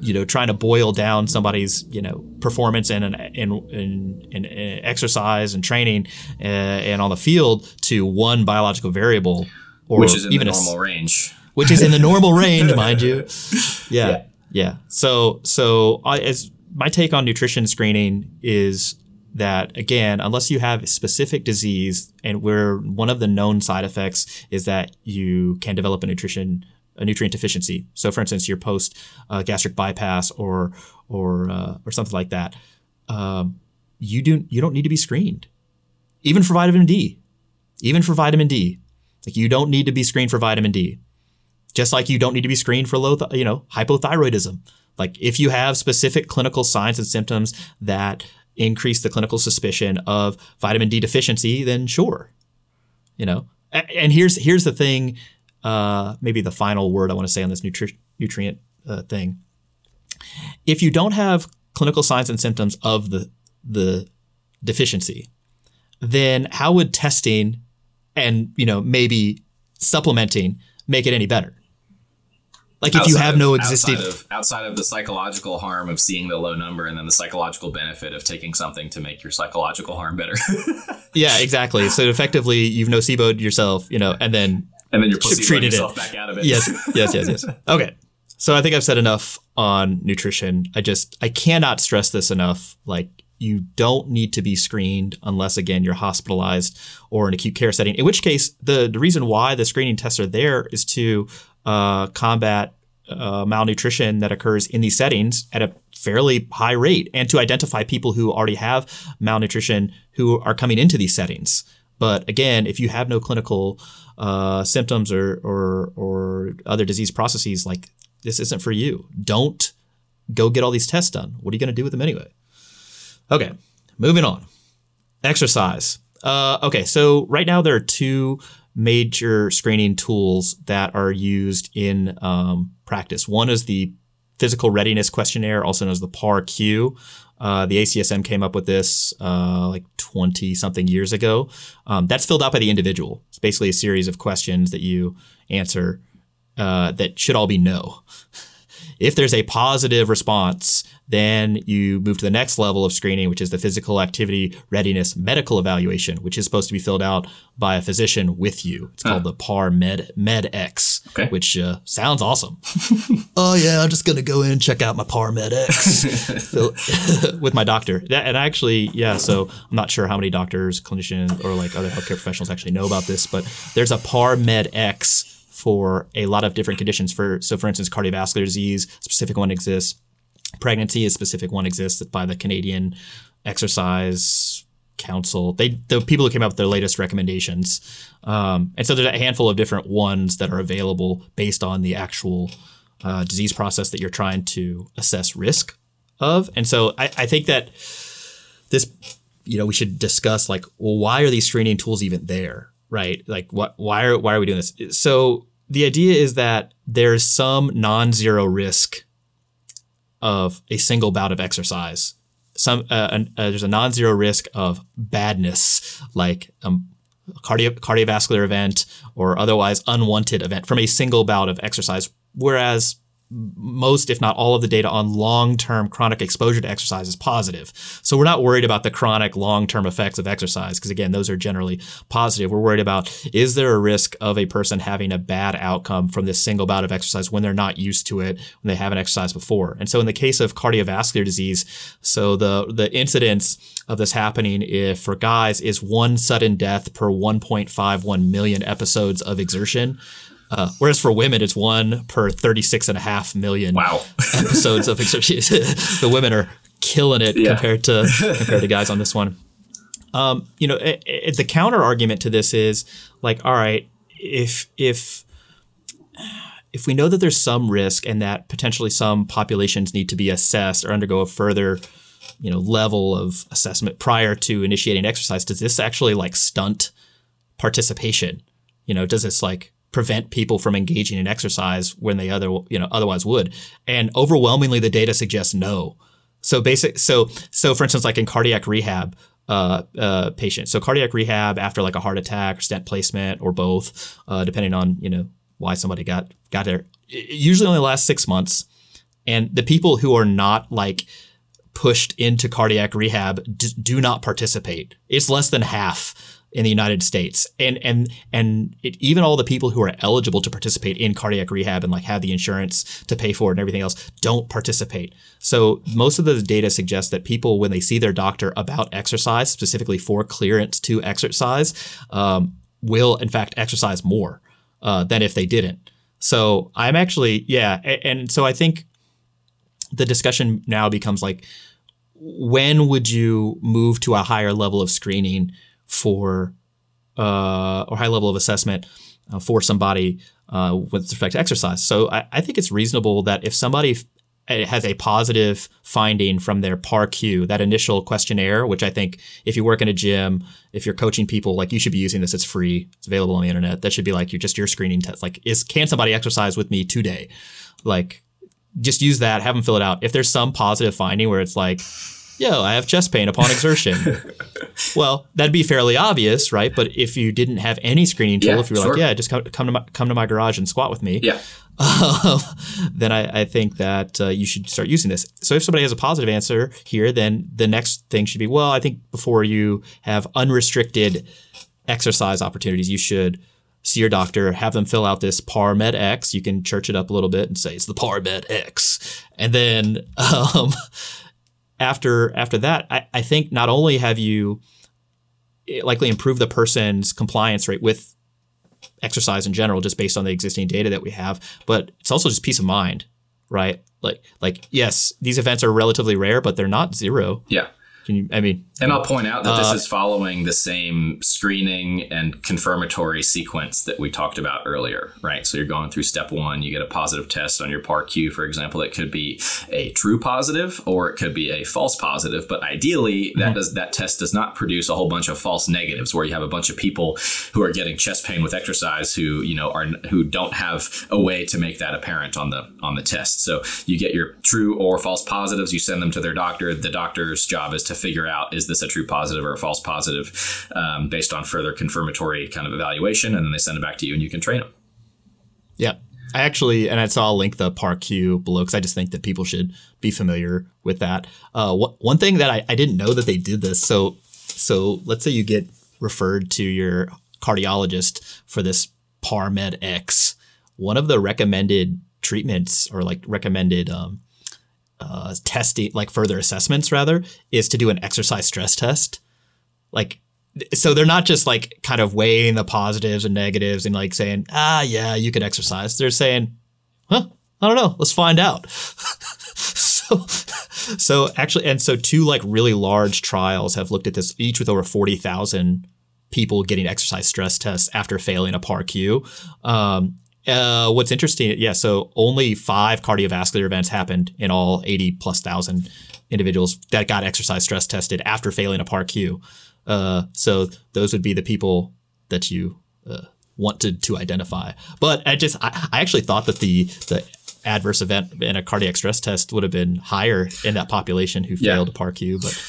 you know trying to boil down somebody's you know performance and an in, in, in, in exercise and training uh, and on the field to one biological variable or which is in even the normal a, range. Which is in the normal [laughs] range, mind you. Yeah, yeah. yeah. So, so I, as my take on nutrition screening is that again, unless you have a specific disease, and where one of the known side effects is that you can develop a nutrition a nutrient deficiency. So, for instance, your post uh, gastric bypass or or uh, or something like that, um, you do you don't need to be screened, even for vitamin D, even for vitamin D. Like you don't need to be screened for vitamin D, just like you don't need to be screened for low, th- you know, hypothyroidism. Like if you have specific clinical signs and symptoms that increase the clinical suspicion of vitamin D deficiency, then sure, you know. And here's here's the thing uh, maybe the final word I want to say on this nutri- nutrient uh, thing. If you don't have clinical signs and symptoms of the the deficiency, then how would testing and you know maybe supplementing make it any better? Like if outside you have of, no existing outside of, outside of the psychological harm of seeing the low number and then the psychological benefit of taking something to make your psychological harm better. [laughs] yeah, exactly. So effectively, you've noceboed yourself, you know, and then and then you're placeboing treated yourself it. back out of it. yes, yes, yes, yes. [laughs] Okay. So I think I've said enough on nutrition. I just I cannot stress this enough. Like you don't need to be screened unless again you're hospitalized or in acute care setting. In which case, the the reason why the screening tests are there is to uh, combat uh, malnutrition that occurs in these settings at a fairly high rate, and to identify people who already have malnutrition who are coming into these settings. But again, if you have no clinical uh, symptoms or, or or other disease processes, like this isn't for you. Don't go get all these tests done. What are you going to do with them anyway? Okay, moving on. Exercise. Uh, okay, so right now there are two major screening tools that are used in um, practice. One is the physical readiness questionnaire, also known as the PAR-Q. Uh, the ACSM came up with this uh, like 20 something years ago. Um, that's filled out by the individual. It's basically a series of questions that you answer uh, that should all be no. [laughs] If there's a positive response, then you move to the next level of screening, which is the physical activity readiness medical evaluation, which is supposed to be filled out by a physician with you. It's called the PAR Med Med X, Okay. which uh, sounds awesome. [laughs] oh yeah, I'm just gonna go in and check out my PAR Med X [laughs] [laughs] with my doctor. And actually, yeah. So I'm not sure how many doctors, clinicians, or like other healthcare professionals actually know about this, but there's a PAR Med X for a lot of different conditions. For so, for instance, cardiovascular disease, specific one exists. Pregnancy, a specific one exists by the Canadian Exercise Council. They the people who came up with their latest recommendations, um, and so there's a handful of different ones that are available based on the actual uh, disease process that you're trying to assess risk of. And so I, I think that this, you know, we should discuss like, well, why are these screening tools even there, right? Like, what, why are why are we doing this? So the idea is that there's some non-zero risk of a single bout of exercise. Some uh, an- uh, there's a non-zero risk of badness, like um, cardio- cardiovascular event or otherwise unwanted event from a single bout of exercise. Whereas most, if not all of the data on long-term chronic exposure to exercise is positive. So we're not worried about the chronic long-term effects of exercise because again, those are generally positive. We're worried about is there a risk of a person having a bad outcome from this single bout of exercise when they're not used to it, when they haven't exercised before. And so in the case of cardiovascular disease, so the the incidence of this happening if for guys is one sudden death per 1.51 million episodes of exertion. Uh, whereas for women, it's one per 36 and a half million Wow. [laughs] episodes of [laughs] the women are killing it Yeah. compared to [laughs] compared to guys on this one. Um, you know, it, it, the counter argument to this is like, all right, if if if we know that there's some risk and that potentially some populations need to be assessed or undergo a further you know level of assessment prior to initiating exercise does this actually like stunt participation you know does this like prevent people from engaging in exercise when they other you know otherwise would. And overwhelmingly the data suggests no. So basic so so for instance like in cardiac rehab uh, uh, patient so cardiac rehab after like a heart attack or stent placement or both uh, depending on you know why somebody got got there it usually only lasts six months. And the people who are not like pushed into cardiac rehab d- do not participate. It's less than half in the United States, and and and it, even all the people who are eligible to participate in cardiac rehab and like have the insurance to pay for it and everything else don't participate. So most of the data suggests that people, when they see their doctor about exercise, specifically for clearance to exercise, um, will in fact exercise more uh, than if they didn't. So I'm actually yeah, and, and so I think the discussion now becomes like when would you move to a higher level of screening for uh, or high level of assessment uh, for somebody uh, with respect to exercise? So I, I, think it's reasonable that if somebody eh, has a positive finding from their PAR-Q, that initial questionnaire, which I think if you work in a gym, if you're coaching people, like you should be using this. It's free. It's available on the internet. That should be like your just your screening test. Like, is can somebody exercise with me today? Like, just use that. Have them fill it out. If there's some positive finding where it's like, yo, I have chest pain upon exertion. [laughs] well, that'd be fairly obvious, right? But if you didn't have any screening tool, Yeah, if you were sure. like, yeah, just come, come to my come to my garage and squat with me, Yeah. um, [laughs] then I, I think that uh, you should start using this. So if somebody has a positive answer here, then the next thing should be, well, I think before you have unrestricted exercise opportunities, you should see your doctor, have them fill out this PAR Med X. You can church it up a little bit and say it's the PAR Med X, and then [laughs] um, after after that, I, I think not only have you eh, likely improved the person's compliance rate with exercise in general, just based on the existing data that we have, but it's also just peace of mind, right? Like like yes, these events are relatively rare, but they're not zero. Yeah. Can you? I mean, And I'll point out that this Uh, is following the same screening and confirmatory sequence that we talked about earlier, right? So you're going through step one, you get a positive test on your PAR-Q, for example. It could be a true positive or it could be a false positive, but ideally that does that test does not produce a whole bunch of false negatives where you have a bunch of people who are getting chest pain with exercise who, you know, are who don't have a way to make that apparent on the on the test. So you get your true or false positives, you send them to their doctor. The doctor's job is to figure out is this a true positive or a false positive um, based on further confirmatory kind of evaluation, and then they send it back to you and you can train them. yeah. I actually, and I saw I'll link the PAR-Q below because I just think that people should be familiar with that. Uh, wh- one thing that I, I didn't know that they did this. So, so let's say you get referred to your cardiologist for this PAR Med X. One of the recommended treatments or like recommended um, uh, testing, like further assessments rather, is to do an exercise stress test. Like, so they're not just like kind of weighing the positives and negatives and like saying, ah, yeah, you could exercise. They're saying, huh, I don't know, let's find out. [laughs] so, so actually, and so two like really large trials have looked at this, each with over 40,000 people getting exercise stress tests after failing a PAR-Q. Um, uh, what's interesting, yeah, so only five cardiovascular events happened in all 80 plus thousand individuals that got exercise stress tested after failing a PAR-Q. Uh, so those would be the people that you uh, wanted to identify. But I just, I, I actually thought that the the adverse event in a cardiac stress test would have been higher in that population who Yeah. failed a PAR-Q. But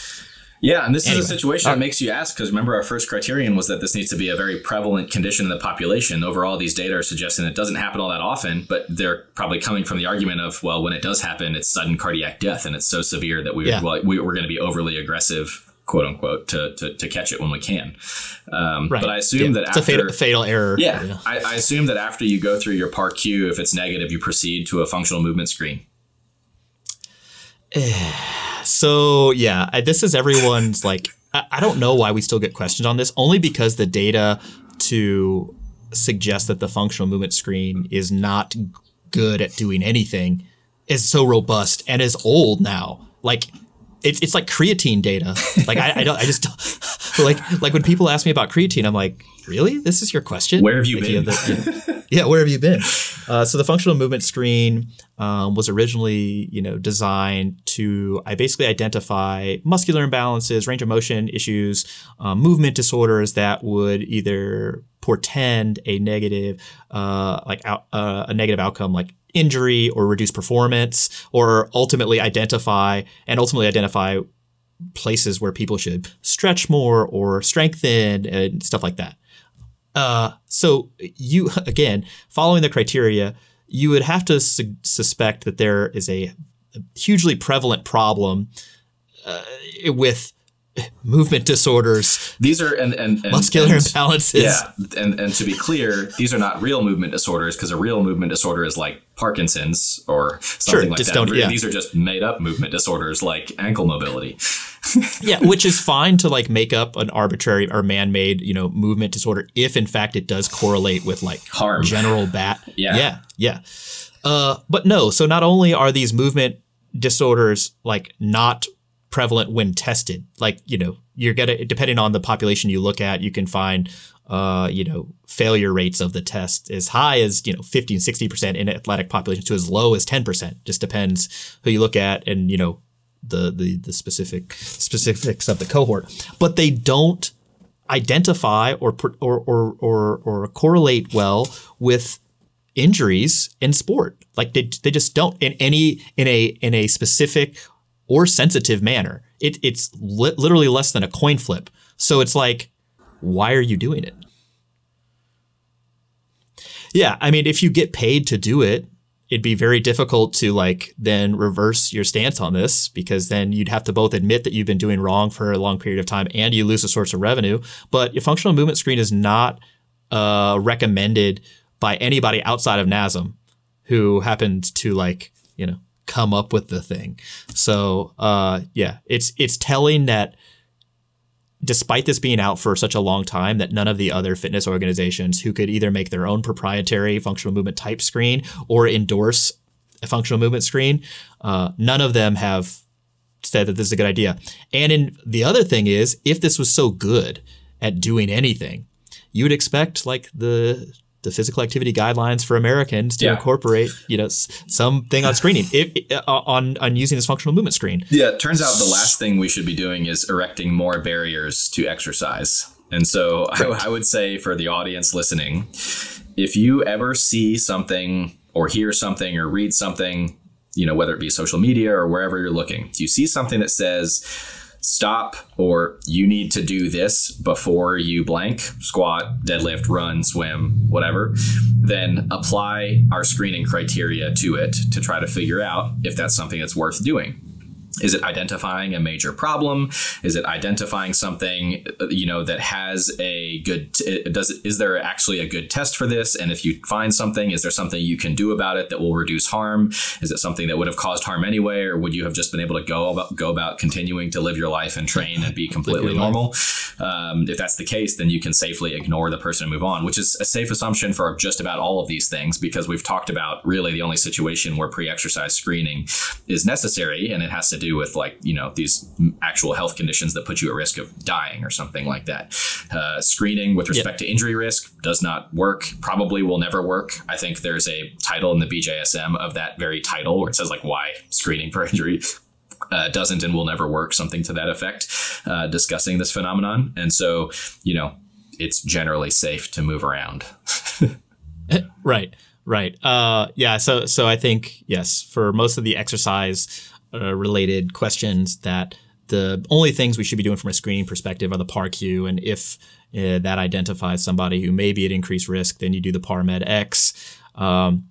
Yeah, and this Anyway. is a situation that makes you ask because remember our first criterion was that this needs to be a very prevalent condition in the population. Overall, these data are suggesting it doesn't happen all that often, but they're probably coming from the argument of well, when it does happen, it's sudden cardiac death, and it's so severe that we Yeah. well, we, we're going to be overly aggressive, quote unquote, to, to, to catch it when we can. Um, right, But I assume Yeah, that it's after a fatal, fatal error. yeah, I, I assume that after you go through your PAR Q, if it's negative, you proceed to a functional movement screen. [sighs] So yeah, this is everyone's like. I, I don't know why we still get questions on this. Only because the data to suggest that the functional movement screen is not good at doing anything is so robust and is old now. Like it's it's like creatine data. Like I, I don't I just don't, [laughs] like like when people ask me about creatine, I'm like, really? This is your question? Where have you Like, been? the- [laughs] yeah, where have you been? Uh, so the functional movement screen um, was originally, you know, designed to I basically identify muscular imbalances, range of motion issues, um, movement disorders that would either portend a negative, uh, like out, uh, a negative outcome, like injury or reduce performance, or ultimately identify and ultimately identify places where people should stretch more or strengthen and stuff like that. Uh, so you [laughs] again following the criteria, you would have to su- suspect that there is a, hugely prevalent problem uh, with [laughs] movement disorders, These are and and, and muscular and, imbalances. Yeah, and and to be clear, these are not real movement disorders because a real movement disorder is like Parkinson's or something like that. yeah. These are just made up movement disorders like ankle mobility. [laughs] yeah, which is fine to like make up an arbitrary or man-made, you know, movement disorder if in fact it does correlate with like Harm. general bat. [laughs] Yeah. yeah, yeah. Uh, but no, so not only are these movement disorders like not prevalent when tested, like you know, you're gonna depending on the population you look at, you can find. Uh, you know, failure rates of the test as high as, you know, 15, 60% in athletic populations to as low as 10%. Just depends who you look at and, you know, the the the specific specifics of the cohort, but they don't identify or or or or, or correlate well with injuries in sport. Like they they just don't in any in a in a specific or sensitive manner. It it's li- literally less than a coin flip. So it's like, why are you doing it? Yeah, I mean, if you get paid to do it, it'd be very difficult to like then reverse your stance on this because then you'd have to both admit that you've been doing wrong for a long period of time and you lose a source of revenue. But your functional movement screen is not uh, recommended by anybody outside of NASM who happened to like you know come up with the thing. So uh, yeah, it's it's telling that despite this being out for such a long time that none of the other fitness organizations who could either make their own proprietary functional movement type screen or endorse a functional movement screen, uh, none of them have said that this is a good idea. And in the other thing is, if this was so good at doing anything, you would expect like the the physical activity guidelines for Americans to Yeah. incorporate, you know, something on screening [laughs] if, uh, on on using this functional movement screen. Yeah, it turns out the last thing we should be doing is erecting more barriers to exercise. And so I, I would say for the audience listening, if you ever see something or hear something or read something, you know, whether it be social media or wherever you're looking, if you see something that says stop or you need to do this before you blank squat, deadlift, run, swim, whatever, then apply our screening criteria to it to try to figure out if that's something that's worth doing. Is it identifying a major problem? Is it identifying something uh, you know that has a good? t- Does it? Is there actually a good test for this? And if you find something, is there something you can do about it that will reduce harm? Is it something that would have caused harm anyway, or would you have just been able to go about go about continuing to live your life and train and be [laughs] completely normal? Um, if that's the case, then you can safely ignore the person and move on, which is a safe assumption for just about all of these things because we've talked about really the only situation where pre-exercise screening is necessary, and it has to do with like you know these actual health conditions that put you at risk of dying or something like that. Uh, screening with respect to injury risk does not work. Probably will never work. I think there's a title in the BJSM of that very title where it says like why screening for [laughs] injury uh, doesn't and will never work, something to that effect, uh, discussing this phenomenon. And so, you know, it's generally safe to move around. [laughs] Right, right. Uh, yeah. So, so I think yes, for most of the exercise uh, related questions, that the only things we should be doing from a screening perspective are the PAR-Q, and if uh, that identifies somebody who may be at increased risk, then you do the PAR-Med X. Um,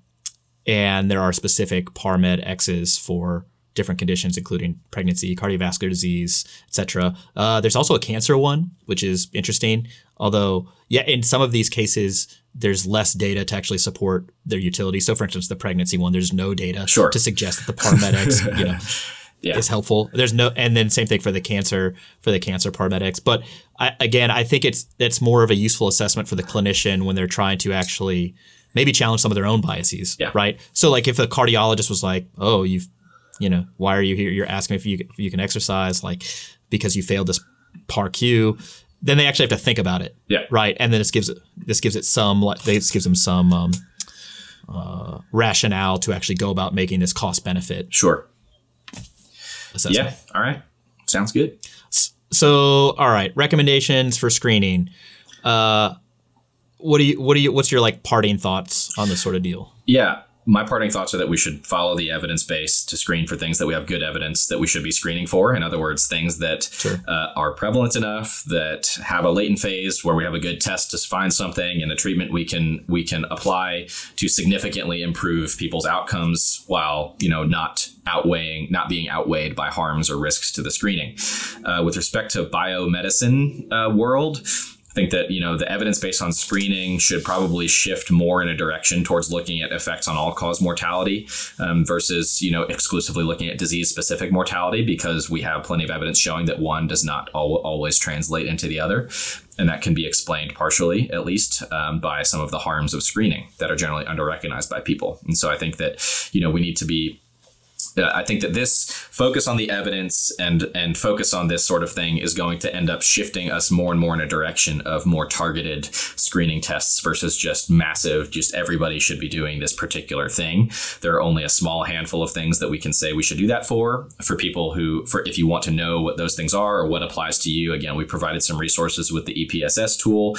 and there are specific PAR-Med X's for different conditions, including pregnancy, cardiovascular disease, etc. Uh, there's also a cancer one, which is interesting. Although, yeah, in some of these cases, there's less data to actually support their utility. So, for instance, the pregnancy one, there's no data Sure. to suggest that the PAR-Med you know, [laughs] Yeah. is helpful. There's no, and then same thing for the cancer for the cancer PAR-Med X. But I, again, I think it's it's more of a useful assessment for the clinician when they're trying to actually maybe challenge some of their own biases. Yeah. Right. So like if a cardiologist was like, "Oh, you've, you know, why are you here? You're asking if you if you can exercise, like because you failed this PAR-Q." Then they actually have to think about it. Yeah. Right. And then this gives it this gives it some like this gives them some um, uh, rationale to actually go about making this cost benefit Sure. assessment. Yeah. All right. Sounds good. So, all right, recommendations for screening. Uh, what do you? What do you? What's your like parting thoughts on this sort of deal? Yeah. My parting thoughts are that we should follow the evidence base to screen for things that we have good evidence that we should be screening for. In other words, things that Sure. uh, are prevalent enough that have a latent phase where we have a good test to find something and a treatment we can we can apply to significantly improve people's outcomes while you know not outweighing not being outweighed by harms or risks to the screening. Uh, with respect to biomedicine uh, world. Think that you know the evidence based on screening should probably shift more in a direction towards looking at effects on all cause mortality um, versus you know exclusively looking at disease specific mortality because we have plenty of evidence showing that one does not al- always translate into the other. And that can be explained partially at least um, by some of the harms of screening that are generally under recognized by people. And so i think that you know we need to be I think that this focus on the evidence and and focus on this sort of thing is going to end up shifting us more and more in a direction of more targeted screening tests versus just massive just everybody should be doing this particular thing. There are only a small handful of things that we can say we should do that for for people who for if you want to know what those things are or what applies to you. Again, we provided some resources with the EPSS tool,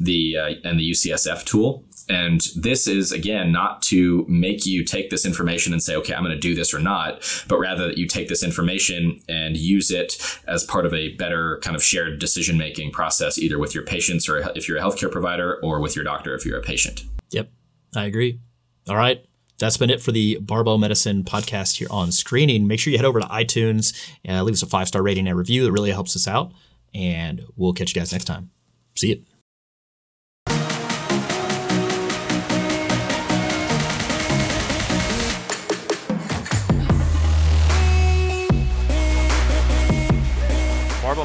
the uh, and the UCSF tool and this is, again, not to make you take this information and say, okay, I'm going to do this or not, but rather that you take this information and use it as part of a better kind of shared decision making process, either with your patients or if you're a healthcare provider or with your doctor if you're a patient. Yep, I agree. All right. That's been it for the Barbell Medicine podcast here on screening. Make sure you head over to iTunes and leave us a five star rating and review. It really helps us out. And we'll catch you guys next time. See you.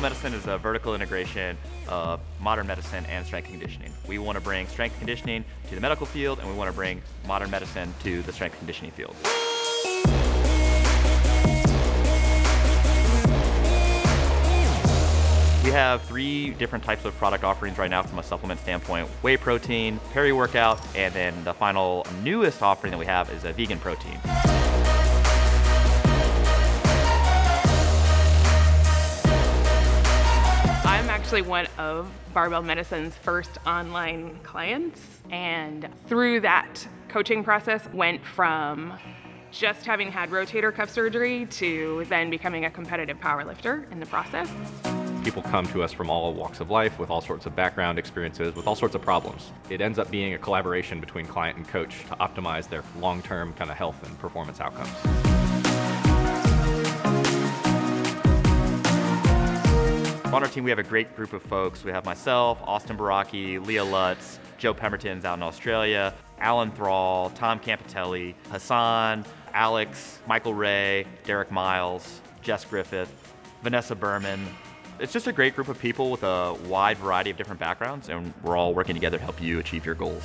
Medicine is a vertical integration of modern medicine and strength conditioning. We want to bring strength conditioning to the medical field, and we want to bring modern medicine to the strength conditioning field. We have three different types of product offerings right now from a supplement standpoint whey protein, peri workout, and then the final newest offering that we have is a vegan protein. Actually one of Barbell Medicine's first online clients, and through that coaching process, went from just having had rotator cuff surgery to then becoming a competitive powerlifter in the process. People come to us from all walks of life with all sorts of background experiences, with all sorts of problems. It ends up being a collaboration between client and coach to optimize their long term kind of health and performance outcomes. On our team, we have a great group of folks. We have myself, Austin Baraki, Leah Lutz, Joe Pemberton's out in Australia, Alan Thrall, Tom Campitelli, Hassan, Alex, Michael Ray, Derek Miles, Jess Griffith, Vanessa Berman. It's just a great group of people with a wide variety of different backgrounds, and we're all working together to help you achieve your goals.